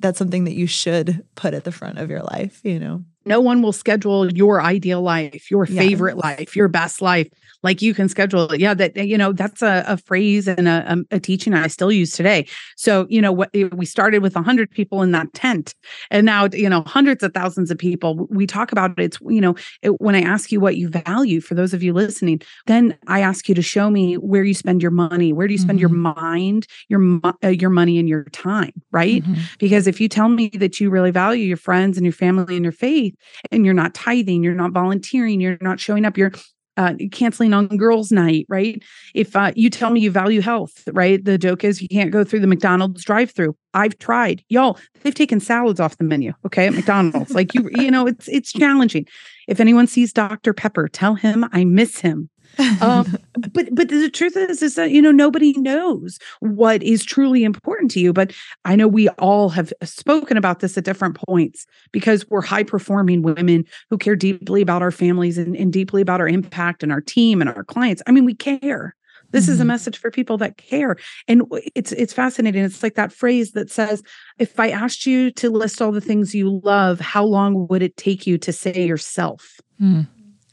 that's something that you should put at the front of your life, you know. No one will schedule your ideal life, your favorite life, your best life like you can schedule it. Yeah, that you know that's a, a phrase and a, um, a, teaching I still use today. So you know what we started with hundred people in that tent, and now you know hundreds of thousands of people. We talk about it. It's you know it, when I ask you what you value for those of you listening, then I ask you to show me where you spend your money. Where do you spend mm-hmm. your mind, your uh, your money, and your time? Right? Mm-hmm. Because if you tell me that you really value your friends and your family and your faith, and you're not tithing, you're not volunteering, you're not showing up, you're uh, canceling on girls' night, right? If uh, you tell me you value health, right? The joke is you can't go through the McDonald's drive-through. I've tried, y'all. They've taken salads off the menu. Okay, at McDonald's, like you, you know, it's it's challenging. If anyone sees Dr. Pepper, tell him I miss him um, but but the truth is is that you know nobody knows what is truly important to you but i know we all have spoken about this at different points because we're high performing women who care deeply about our families and, and deeply about our impact and our team and our clients i mean we care This mm-hmm. is a Mm-hmm. message for people that care. And it's it's fascinating. It's like that phrase that says, if I asked you to list all the things you love, how long would it take you to say yourself? Mm,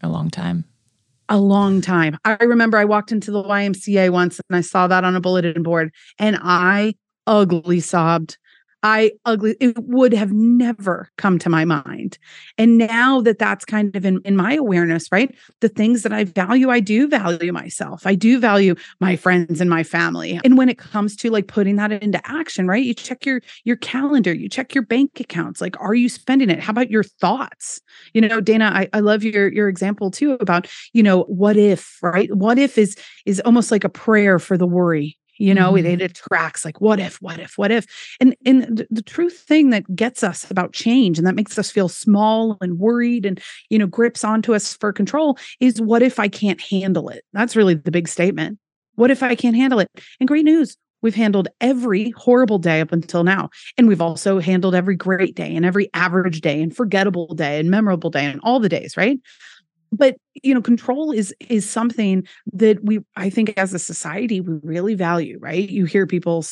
a long time. A long time. I remember I walked into the YMCA once and I saw that on a bulletin board and I ugly sobbed I ugly, it would have never come to my mind. And now that that's kind of in, in my awareness, right? The things that I value, I do value myself. I do value my friends and my family. And when it comes to like putting that into action, right? You check your your calendar, you check your bank accounts. Like, are you spending it? How about your thoughts? You know, Dana, I, I love your your example too about, you know, what if, right? What if is is almost like a prayer for the worry you know mm-hmm. it, it attracts like what if what if what if and and the, the truth thing that gets us about change and that makes us feel small and worried and you know grips onto us for control is what if i can't handle it that's really the big statement what if i can't handle it and great news We've handled every horrible day up until now. And we've also handled every great day and every average day and forgettable day and memorable day and all the days, right? But you know control is is something that we i think as a society we really value right? You hear people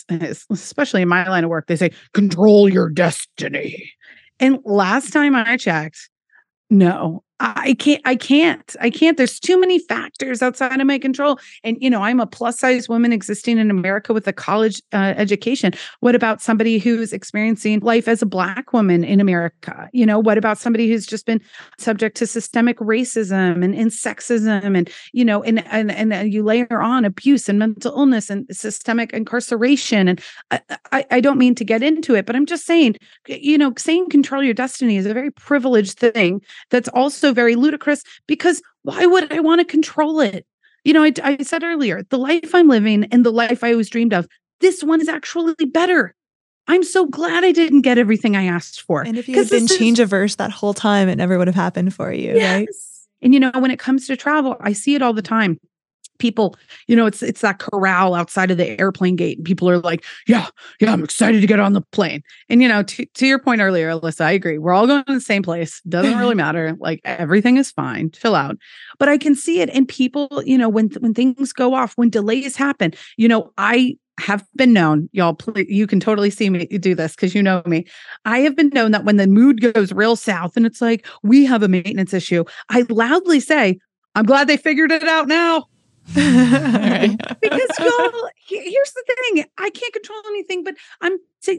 especially in my line of work they say control your destiny. And last time i checked no I can't, I can't, I can't. There's too many factors outside of my control. And, you know, I'm a plus size woman existing in America with a college uh, education. What about somebody who's experiencing life as a Black woman in America? You know, what about somebody who's just been subject to systemic racism and, and sexism and, you know, and, and, and uh, you layer on abuse and mental illness and systemic incarceration. And I, I, I don't mean to get into it, but I'm just saying, you know, saying control your destiny is a very privileged thing that's also very ludicrous because why would I want to control it? You know, I, I said earlier, the life I'm living and the life I always dreamed of, this one is actually better. I'm so glad I didn't get everything I asked for. And if you had been change averse that whole time, it never would have happened for you, yes. right? And you know, when it comes to travel, I see it all the time people you know it's it's that corral outside of the airplane gate and people are like yeah yeah i'm excited to get on the plane and you know to, to your point earlier alyssa i agree we're all going to the same place doesn't really matter like everything is fine chill out but i can see it in people you know when when things go off when delays happen you know i have been known, y'all, please, you can totally see me do this because you know me. I have been known that when the mood goes real south and it's like, we have a maintenance issue, I loudly say, I'm glad they figured it out now. because y'all, here's the thing I can't control anything, but I'm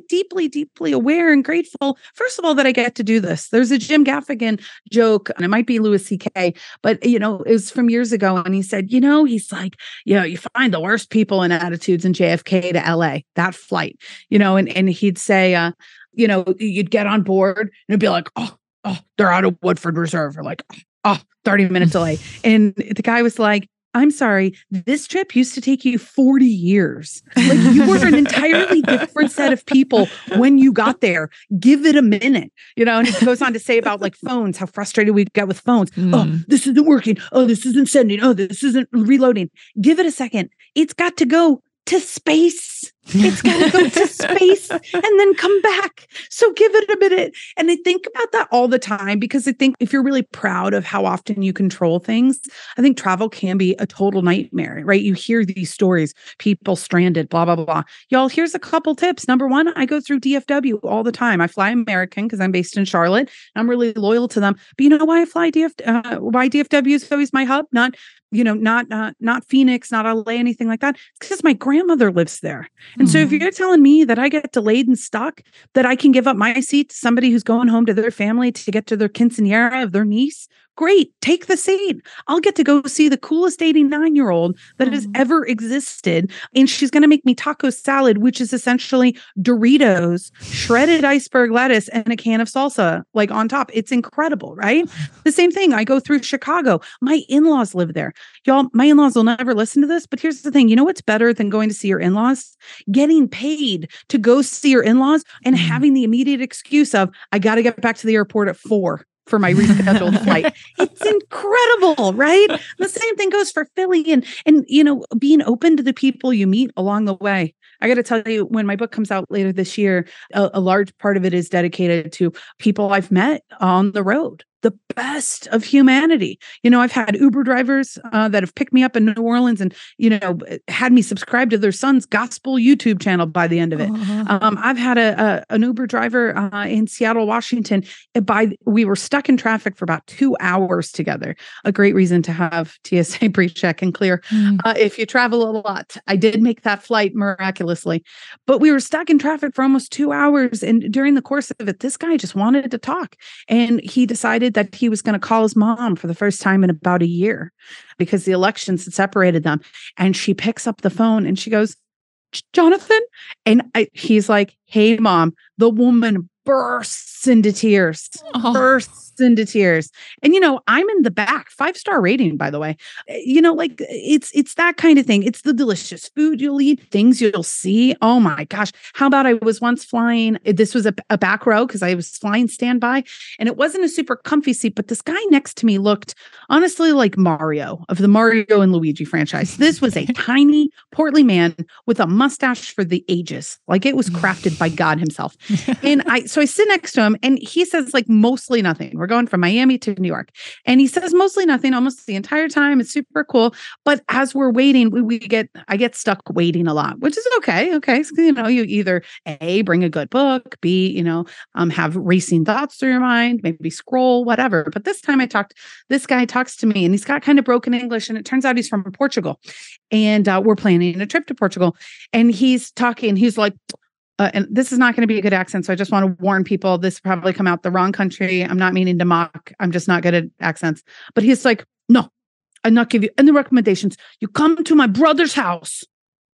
deeply, deeply aware and grateful, first of all, that I get to do this. There's a Jim Gaffigan joke, and it might be Louis C.K., but you know, it was from years ago. And he said, you know, he's like, you know, you find the worst people and attitudes in JFK to LA, that flight, you know, and, and he'd say, uh, you know, you'd get on board and it'd be like, oh, oh, they're out of Woodford Reserve, or like, oh, 30 minute delay. And the guy was like, I'm sorry, this trip used to take you 40 years. Like you were an entirely different set of people when you got there. Give it a minute, you know. And he goes on to say about like phones, how frustrated we get with phones. Mm. Oh, this isn't working. Oh, this isn't sending. Oh, this isn't reloading. Give it a second. It's got to go to space. It's got to go to space and then come back. So give it a minute. And I think about that all the time because I think if you're really proud of how often you control things, I think travel can be a total nightmare, right? You hear these stories, people stranded, blah, blah, blah. Y'all, here's a couple tips. Number one, I go through DFW all the time. I fly American because I'm based in Charlotte. I'm really loyal to them. But you know why I fly DF, uh, why DFW is always my hub? Not you know, not uh, not Phoenix, not LA, anything like that. It's because my grandmother lives there. And mm-hmm. so if mm-hmm. you're telling me that I get delayed and stuck, that I can give up my seat to somebody who's going home to their family to get to their quinceanera of their niece, Great, take the seat. I'll get to go see the coolest 89 year old that has mm-hmm. ever existed. And she's going to make me taco salad, which is essentially Doritos, shredded iceberg lettuce, and a can of salsa, like on top. It's incredible, right? The same thing. I go through Chicago. My in laws live there. Y'all, my in laws will never listen to this, but here's the thing you know what's better than going to see your in laws? Getting paid to go see your in laws and mm-hmm. having the immediate excuse of, I got to get back to the airport at four for my rescheduled flight. It's incredible, right? The same thing goes for Philly and and you know, being open to the people you meet along the way. I got to tell you, when my book comes out later this year, a, a, large part of it is dedicated to people I've met on the road the best of humanity. You know, I've had Uber drivers uh, that have picked me up in New Orleans and, you know, had me subscribe to their son's gospel YouTube channel by the end of it. Uh-huh. Um, I've had a, a, an Uber driver uh, in Seattle, Washington. Uh, by we were stuck in traffic for about two hours together. A great reason to have TSA pre-check and clear mm. uh, if you travel a lot. I did make that flight miraculously, but we were stuck in traffic for almost two hours. And during the course of it, this guy just wanted to talk, and he decided that he was going to call his mom for the first time in about a year because the elections had separated them. And she picks up the phone and she goes, Jonathan. And I, he's like, Hey, mom, the woman bursts into tears, oh. bursts into tears. And you know, I'm in the back. Five star rating, by the way. Eh, you know, like it's it's that kind of thing. It's the delicious food you'll eat, things you'll see. Oh my gosh! How about I was once flying? Eh, this was a, a back row because I was flying standby, and it wasn't a super comfy seat. But this guy next to me looked honestly like Mario of the Mario and Luigi franchise. This was a tiny, portly man with a mustache for the ages. Like it was crafted by God Himself. And I so I sit next to him, and he says like mostly nothing. We're going from Miami to New York. And he says mostly nothing almost the entire time. It's super cool. But as we're waiting, we, we get, I get stuck waiting a lot, which is okay. Okay. So, you know, you either A, bring a good book, B, you know, um, have racing thoughts through your mind, maybe scroll, whatever. But this time I talked, this guy talks to me and he's got kind of broken English. And it turns out he's from Portugal. And uh, we're planning a trip to Portugal. And he's talking, he's like, uh, and this is not going to be a good accent. So I just want to warn people this probably come out the wrong country. I'm not meaning to mock. I'm just not good at accents. But he's like, no, i not give you any recommendations. You come to my brother's house.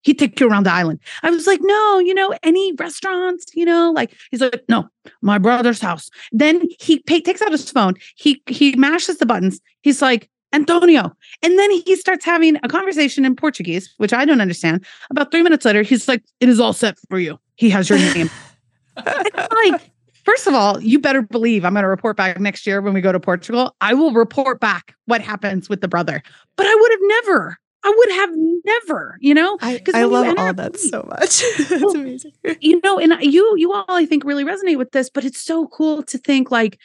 He take you around the island. I was like, no, you know, any restaurants, you know, like he's like, no, my brother's house. Then he pay, takes out his phone. He he mashes the buttons. He's like, Antonio. And then he starts having a conversation in Portuguese, which I don't understand. About three minutes later, he's like, It is all set for you. He has your name. like, first of all, you better believe I'm going to report back next year when we go to Portugal. I will report back what happens with the brother. But I would have never. I would have never, you know. I, I love all that so much. it's well, amazing. You know, and you you all I think really resonate with this, but it's so cool to think like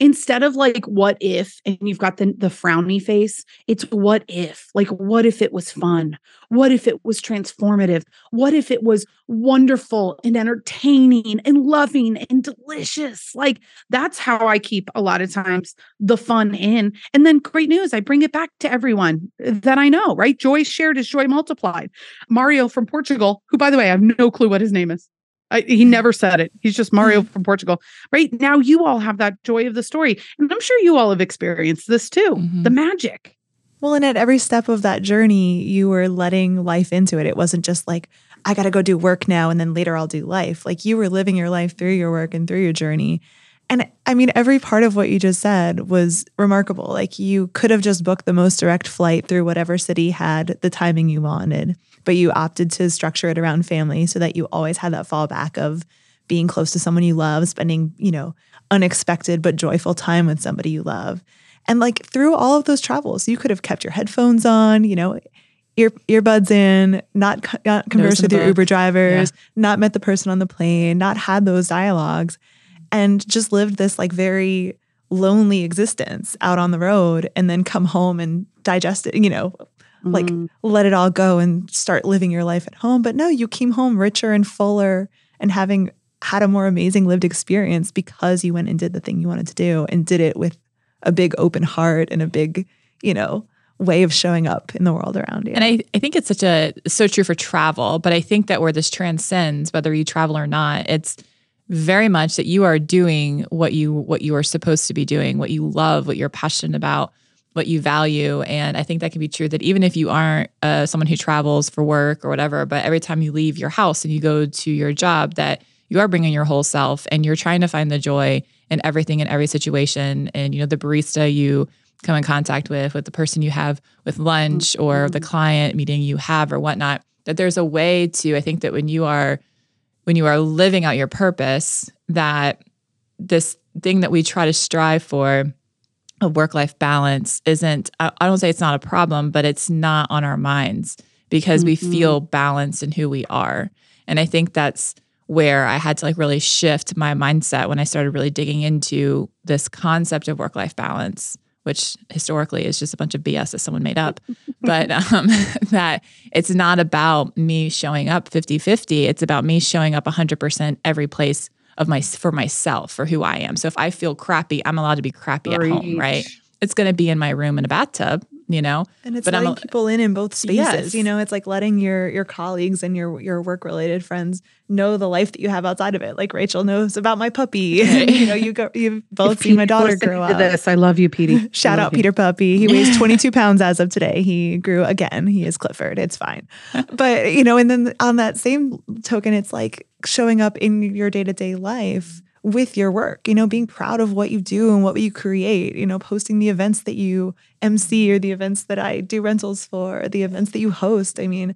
instead of like what if and you've got the the frowny face it's what if like what if it was fun? What if it was transformative? What if it was wonderful and entertaining and loving and delicious? Like that's how i keep a lot of times the fun in. And then great news i bring it back to everyone that i know right? Joy shared is joy multiplied. Mario from portugal who by the way i have no clue what his name is I, he never said it. He's just Mario mm-hmm. from Portugal. Right now, you all have that joy of the story. And I'm sure you all have experienced this too mm-hmm. the magic. Well, and at every step of that journey, you were letting life into it. It wasn't just like, I got to go do work now and then later I'll do life. Like you were living your life through your work and through your journey. And I mean, every part of what you just said was remarkable. Like you could have just booked the most direct flight through whatever city had the timing you wanted but you opted to structure it around family so that you always had that fallback of being close to someone you love, spending, you know, unexpected but joyful time with somebody you love. And like through all of those travels, you could have kept your headphones on, you know, ear earbuds in, not, not conversed with your Uber drivers, yeah. not met the person on the plane, not had those dialogues, and just lived this like very lonely existence out on the road and then come home and digest it, you know, like mm. let it all go and start living your life at home. But no, you came home richer and fuller and having had a more amazing lived experience because you went and did the thing you wanted to do and did it with a big open heart and a big, you know, way of showing up in the world around you. And I, I think it's such a so true for travel, but I think that where this transcends, whether you travel or not, it's very much that you are doing what you what you are supposed to be doing, what you love, what you're passionate about what you value. And I think that can be true that even if you aren't uh, someone who travels for work or whatever, but every time you leave your house and you go to your job, that you are bringing your whole self and you're trying to find the joy in everything in every situation. And, you know, the barista you come in contact with, with the person you have with lunch mm-hmm. or the client meeting you have or whatnot, that there's a way to, I think that when you are, when you are living out your purpose, that this thing that we try to strive for a work life balance isn't, I, don't say it's not a problem, but it's not on our minds because mm-hmm. we feel balanced in who we are. And I think that's where I had to like really shift my mindset when I started really digging into this concept of work life balance, which historically is just a bunch of BS that someone made up. but um, that it's not about me showing up 50 50, it's about me showing up 100% every place of my for myself for who I am. So if I feel crappy, I'm allowed to be crappy at home, right? It's going to be in my room in a bathtub, you know. And it's But I'm letting people in in both spaces. Yes. You know, it's like letting your your colleagues and your your work related friends know the life that you have outside of it. Like Rachel knows about my puppy. Right. you know, you go you've both seen my daughter grow up. This, I love you, Petey. Shout out you. Peter Puppy. He weighs 22 pounds as of today. He grew again. He is Clifford. It's fine. But, you know, and then on that same token, it's like showing up in your day to day life with your work, you know, being proud of what you do and what you create, you know, posting the events that you MC or the events that I do rentals for, or the events that you host. I mean,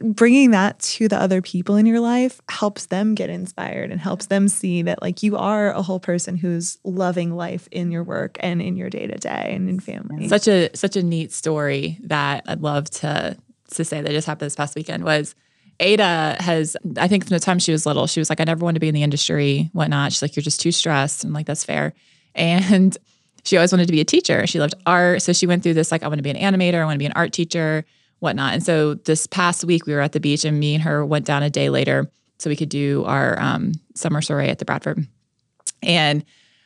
bringing that to the other people in your life helps them get inspired and helps them see that like you are a whole person who's loving life in your work and in your day to day and in family. such a such a neat story that I'd love to to say that just happened this past weekend was Ada has I think from the time she was little, she was like, I never wanted to be in the industry, whatnot. She's like, You're just too stressed. And like, that's fair. And she always wanted to be a teacher. She loved art. So she went through this like, I want to be an animator, I want to be an art teacher, whatnot. And so this past week we were at the beach and me and her went down a day later so we could do our um, summer soiree at the Bradford. And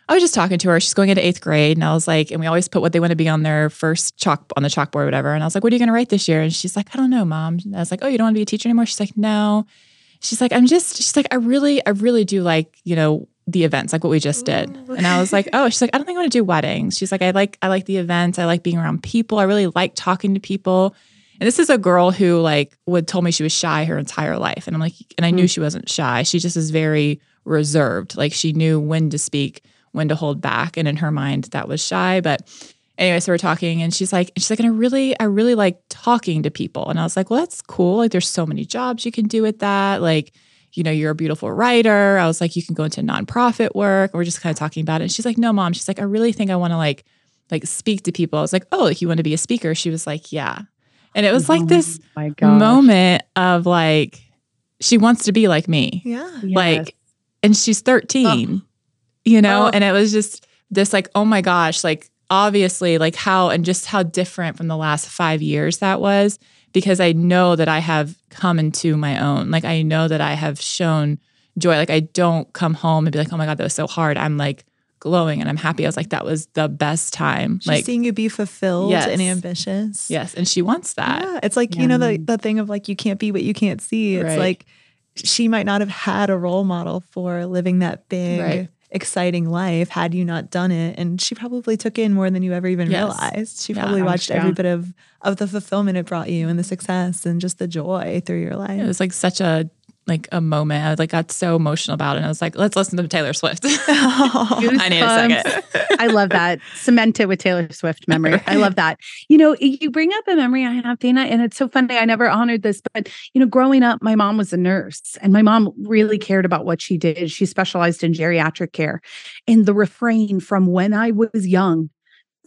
I was just talking to her. She's going into eighth grade, and I was like, and we always put what they want to be on their first chalk on the chalkboard, or whatever. And I was like, "What are you going to write this year?" And she's like, "I don't know, mom." And I was like, "Oh, you don't want to be a teacher anymore?" She's like, "No." She's like, "I'm just." She's like, "I really, I really do like, you know, the events, like what we just did." Ooh. And I was like, "Oh." She's like, "I don't think I want to do weddings." She's like, "I like, I like the events. I like being around people. I really like talking to people." And this is a girl who like would told me she was shy her entire life, and I'm like, and I knew hmm. she wasn't shy. She just is very reserved. Like she knew when to speak, when to hold back, and in her mind that was shy. But anyway, so we're talking, and she's like, she's like, and I really, I really like talking to people. And I was like, well, that's cool. Like, there's so many jobs you can do with that. Like, you know, you're a beautiful writer. I was like, you can go into nonprofit work. We're just kind of talking about it. And she's like, no, mom. She's like, I really think I want to like, like speak to people. I was like, oh, like you want to be a speaker? She was like, yeah. And it was like this Oh my moment of like, she wants to be like me yeah. like and she's 13 you know Oh. and it was just this like oh my gosh like obviously like how and just how different from the last 5 years that was because I know that I have come into my own like I know that I have shown joy like I don't come home and be like oh my god that was so hard I'm like glowing and I'm happy I was like that was the best time She's like seeing you be fulfilled Yes. and ambitious. yes and she wants that Yeah. It's like, you know, the, the thing of like, you can't be what you can't see. It's Right. like she might not have had a role model for living that big, Right. Exciting life had you not done it. And she probably took in more than you ever even Yes. realized. She Yeah. probably watched every bit of, of the fulfillment it brought you and the success and just the joy through your life. it was like such a like a moment I like got so emotional about it and I was like let's listen to Taylor Swift I need a second I love that. Cement it with Taylor Swift memory. I love that. You know, you bring up a memory I have, Dana, and it's so funny. I never honored this, but you know, growing up, my mom was a nurse and my mom really cared about what she did. She specialized in geriatric care. And the refrain from when I was young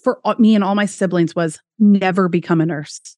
for me and all my siblings was never become a nurse.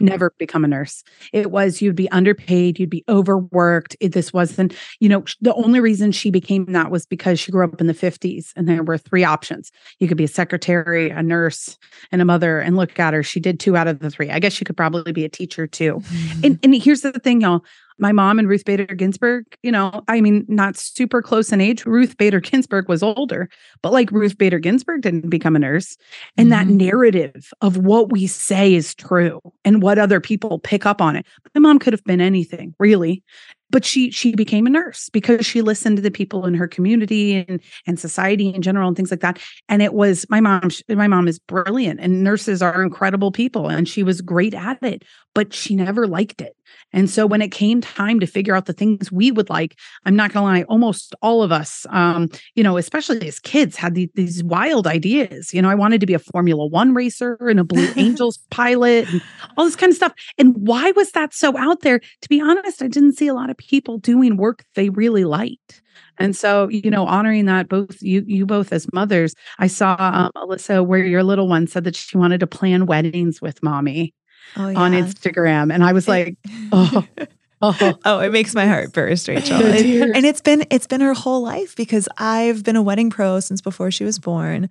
Never become a nurse. It was you'd be underpaid, you'd be overworked. It, this wasn't, you know, the only reason she became that was because she grew up in the 50s and there were three options. You could be a secretary, a nurse, and a mother. And look at her, she did two out of the three. I guess she could probably be a teacher too. Mm-hmm. And, and here's the thing, y'all. My mom and Ruth Bader Ginsburg, you know, I mean, not super close in age. Ruth Bader Ginsburg was older, but like Ruth Bader Ginsburg didn't become a nurse. And that Mhm. narrative of what we say is true and what other people pick up on it. My mom could have been anything, really. But she she became a nurse because she listened to the people in her community and and society in general and things like that. And it was my mom. My mom is brilliant, and nurses are incredible people, and she was great at it. But she never liked it. And so when it came time to figure out the things we would like, I'm not gonna lie, almost all of us, um, you know, especially as kids, had the, these wild ideas. You know, I wanted to be a Formula One racer and a Blue Angels pilot and all this kind of stuff. And why was that so out there? To be honest, I didn't see a lot of people doing work they really liked. And so, you know, honoring that both you you both as mothers, I saw um, Alyssa where your little one said that she wanted to plan weddings with mommy oh, on. Instagram, and I was like, oh, Oh, Oh, it makes my heart burst, Rachel. It- and it's been it's been her whole life because I've been a wedding pro since before she was born.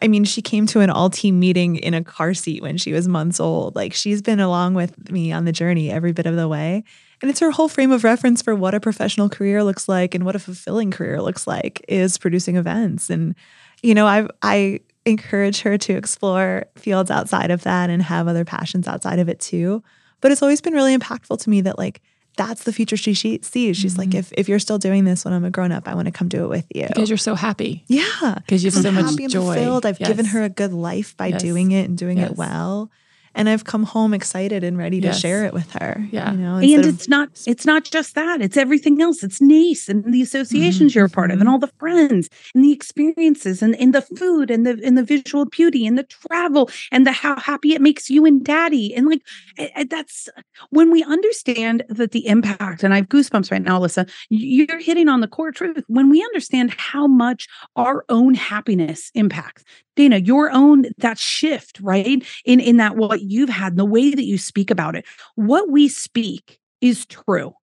I mean, she came to an all team meeting in a car seat when she was months old. Like she's been along with me on the journey every bit of the way. And it's her whole frame of reference for what a professional career looks like and what a fulfilling career looks like is producing events. And, you know, I I encourage her to explore fields outside of that and have other passions outside of it too. But it's always been really impactful to me that like that's the future she, she sees. She's like, Mhm. if if you're still doing this when I'm a grown up, I want to come do it with you. Because you're so happy. yeah, Because you have I'm so much happy and joy. fulfilled. I've given her a good life by Yes. doing it and doing Yes. it well. And I've come home excited and ready to share it with her. Yeah. You know, and instead of- it's not it's not just that it's everything else it's NACE and the associations you're a part of and mm-hmm. all the friends and the experiences and, and the food and the and the visual beauty and the travel and the how happy it makes you and daddy and like I- I- that's when we understand that the impact and I have goosebumps right now Alyssa you're hitting on the core truth when we understand how much our own happiness impacts Dana your own that shift right in in that what you've had and the way that you speak about it what we speak is true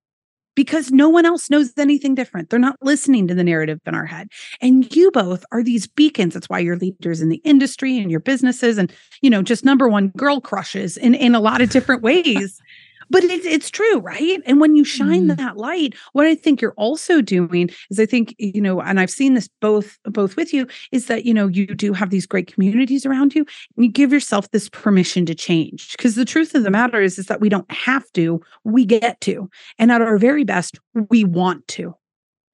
because no one else knows anything different. They're not listening to the narrative in our head. And you both are these beacons. That's why you're leaders in the industry and your businesses and, you know, just number one girl crushes in, in a lot of different ways. But it's it's true, right? And when you shine Mhm. that light, what I think you're also doing is I think, you know, and I've seen this both both with you, is that you know, you do have these great communities around you and you give yourself this permission to change. Because the truth of the matter is, is that we don't have to, we get to. And at our very best, we want to.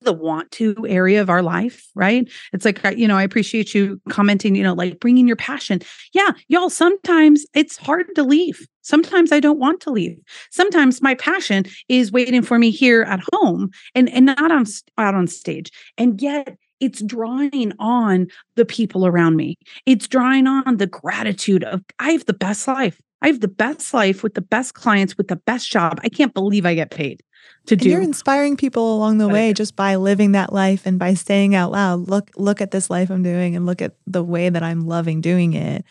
The want to area of our life, right? It's like, you know, I appreciate you commenting, you know, like bringing your passion. Yeah, y'all, sometimes it's hard to leave. Sometimes I don't want to leave. Sometimes my passion is waiting for me here at home and, and not on out on stage. And yet it's drawing on the people around me. It's drawing on the gratitude of I have the best life. I have the best life with the best clients, with the best job. I can't believe I get paid to and you're inspiring people along the I way just by living that life and by saying out loud, look, look at this life I'm doing and look at the way that I'm loving doing it.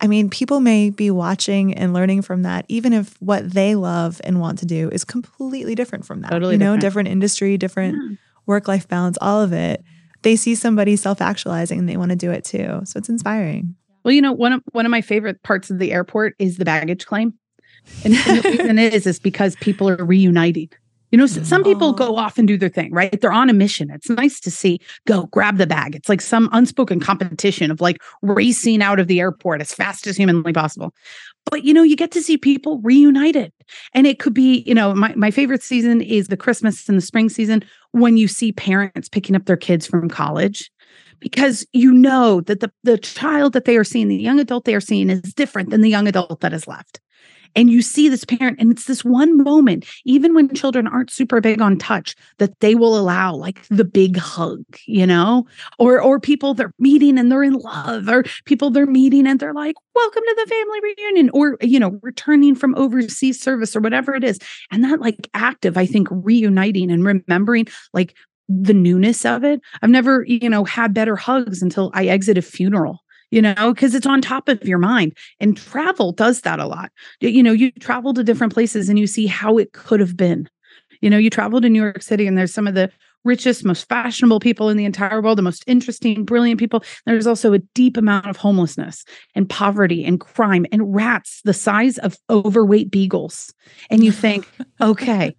I mean, people may be watching and learning from that, even if what they love and want to do is completely different from that. Totally you know, different. different industry, different Yeah. work life balance, all of it. They see somebody self actualizing and they want to do it too. So it's inspiring. Well, you know, one of one of my favorite parts of the airport is the baggage claim. And, and the reason is is because people are reuniting. You know, some people Oh. go off and do their thing, right? They're on a mission. It's nice to see go grab the bag. It's like some unspoken competition of like racing out of the airport as fast as humanly possible. But you know, you get to see people reunited. And it could be, you know, my, my favorite season is the Christmas and the spring season when you see parents picking up their kids from college because you know that the, the child that they are seeing, the young adult they are seeing is different than the young adult that is left. And you see this parent, and it's this one moment, even when children aren't super big on touch, that they will allow like the big hug, you know, or or people they're meeting and they're in love, or people they're meeting and they're like, "Welcome to the family reunion," or you know, returning from overseas service or whatever it is. And that like active, I think, reuniting and remembering like the newness of it. I've never, you know, had better hugs until I exit a funeral, you know, because it's on top of your mind. And travel does that a lot. You know, you travel to different places and you see how it could have been. You know, you travel to New York City and there's some of the richest, most fashionable people in the entire world, the most interesting, brilliant people. There's also a deep amount of homelessness and poverty and crime and rats the size of overweight beagles. And you think, okay,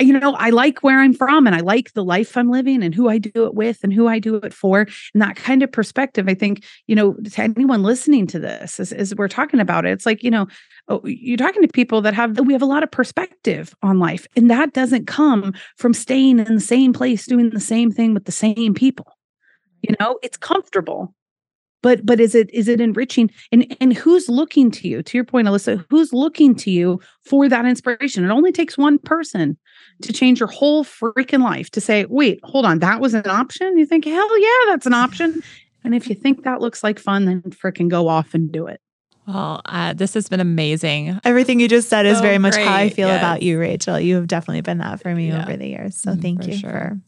you know, I like where I'm from and I like the life I'm living and who I do it with and who I do it for. And that kind of perspective, I think, you know, to anyone listening to this as, as we're talking about it, it's like, you know, oh, you're talking to people that have, we have a lot of perspective on life. And that doesn't come from staying in the same place, doing the same thing with the same people. You know, it's comfortable. But but is it is it enriching and and who's looking to you? To your point, Alyssa, who's looking to you for that inspiration? It only takes one person to change your whole freaking life to say, wait, hold on, that was an option. You think, hell yeah, that's an option. And if you think that looks like fun, then freaking go off and do it. Well, uh, this has been amazing. Everything you just said is So very much how I great, feel about you, Rachel. You have definitely been that for me Yeah. over the years. So Mm, thank for you sure. for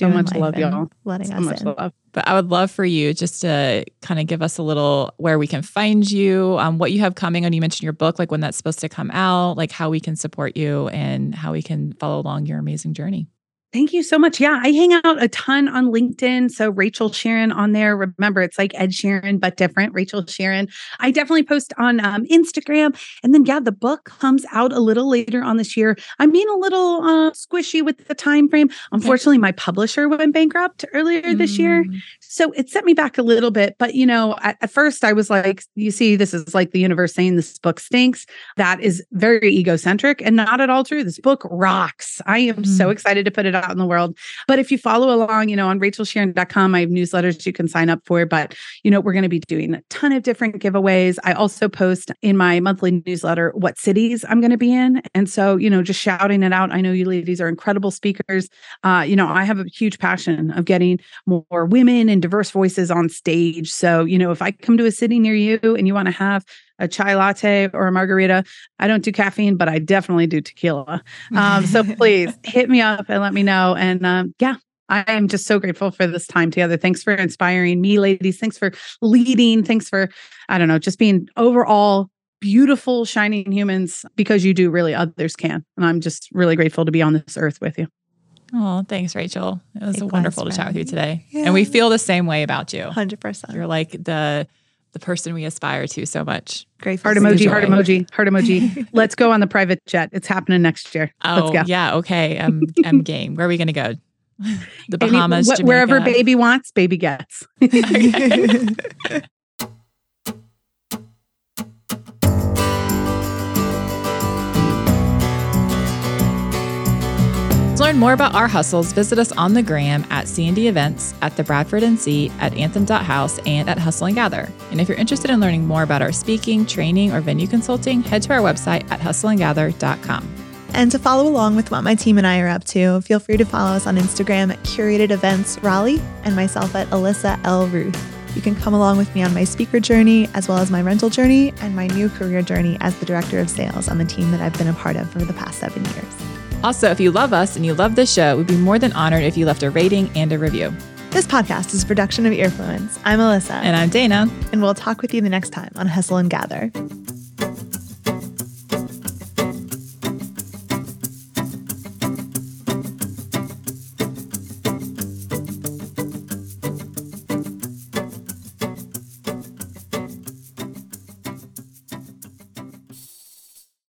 doing much life love, y'all. letting So us much in. love. But I would love for you just to kind of give us a little where we can find you, um, what you have coming And You mentioned your book, like when that's supposed to come out, like how we can support you and how we can follow along your amazing journey. Thank you so much. Yeah, I hang out a ton on LinkedIn. So Rachel Sheerin on there. Remember, it's like Ed Sheeran, but different. Rachel Sheerin. I definitely post on um, Instagram. And then, yeah, the book comes out a little later on this year. I'm being a little uh, squishy with the time frame. Unfortunately, my publisher went bankrupt earlier this year. So it set me back a little bit. But, you know, at, at first I was like, you see, this is like the universe saying this book stinks. That is very egocentric and not at all true. This book rocks. I am so Mm. excited to put it out in the world. But if you follow along, you know, on rachelsheerin.com, I have newsletters you can sign up for. But, you know, we're going to be doing a ton of different giveaways. I also post in my monthly newsletter what cities I'm going to be in. And so, you know, just shouting it out. I know you ladies are incredible speakers. Uh, you know, I have a huge passion of getting more women and diverse voices on stage. So, you know, if I come to a city near you and you want to have a chai latte or a margarita, I don't do caffeine, but I definitely do tequila. Um, so please hit me up and let me know. And um, yeah, I am just so grateful for this time together. Thanks for inspiring me, ladies. Thanks for leading. Thanks for, I don't know, just being overall beautiful, shining humans because you do really, others can. And I'm just really grateful to be on this earth with you. Oh, thanks, Rachel. It was Likewise, wonderful to chat with you friend. today. And we feel the same way about you. 100%. You're like the the person we aspire to so much. Grateful. Heart emoji, heart emoji, heart emoji. Let's go on the private jet. It's happening next year. Let's Oh, go. yeah. Okay. I'm, I'm game. Where are we going to go? The Any- Bahamas, wh- wherever baby wants, baby gets. Learn more about our hustles, visit us on the gram at C&D Events, at the Bradford NC, at Anthem.house, and at Hustle and Gather. And if you're interested in learning more about our speaking, training, or venue consulting, head to our website at hustleandgather.com. And to follow along with what my team and I are up to, feel free to follow us on Instagram at Curated Events Raleigh and myself at Alyssa L. Ruth. You can come along with me on my speaker journey, as well as my rental journey and my new career journey as the director of sales on the team that I've been a part of for the past seven years. Also, if you love us and you love this show, we'd be more than honored if you left a rating and a review. This podcast is a production of Earfluence. I'm Alyssa, And I'm Dana. and we'll talk with you the next time on Hustle and Gather.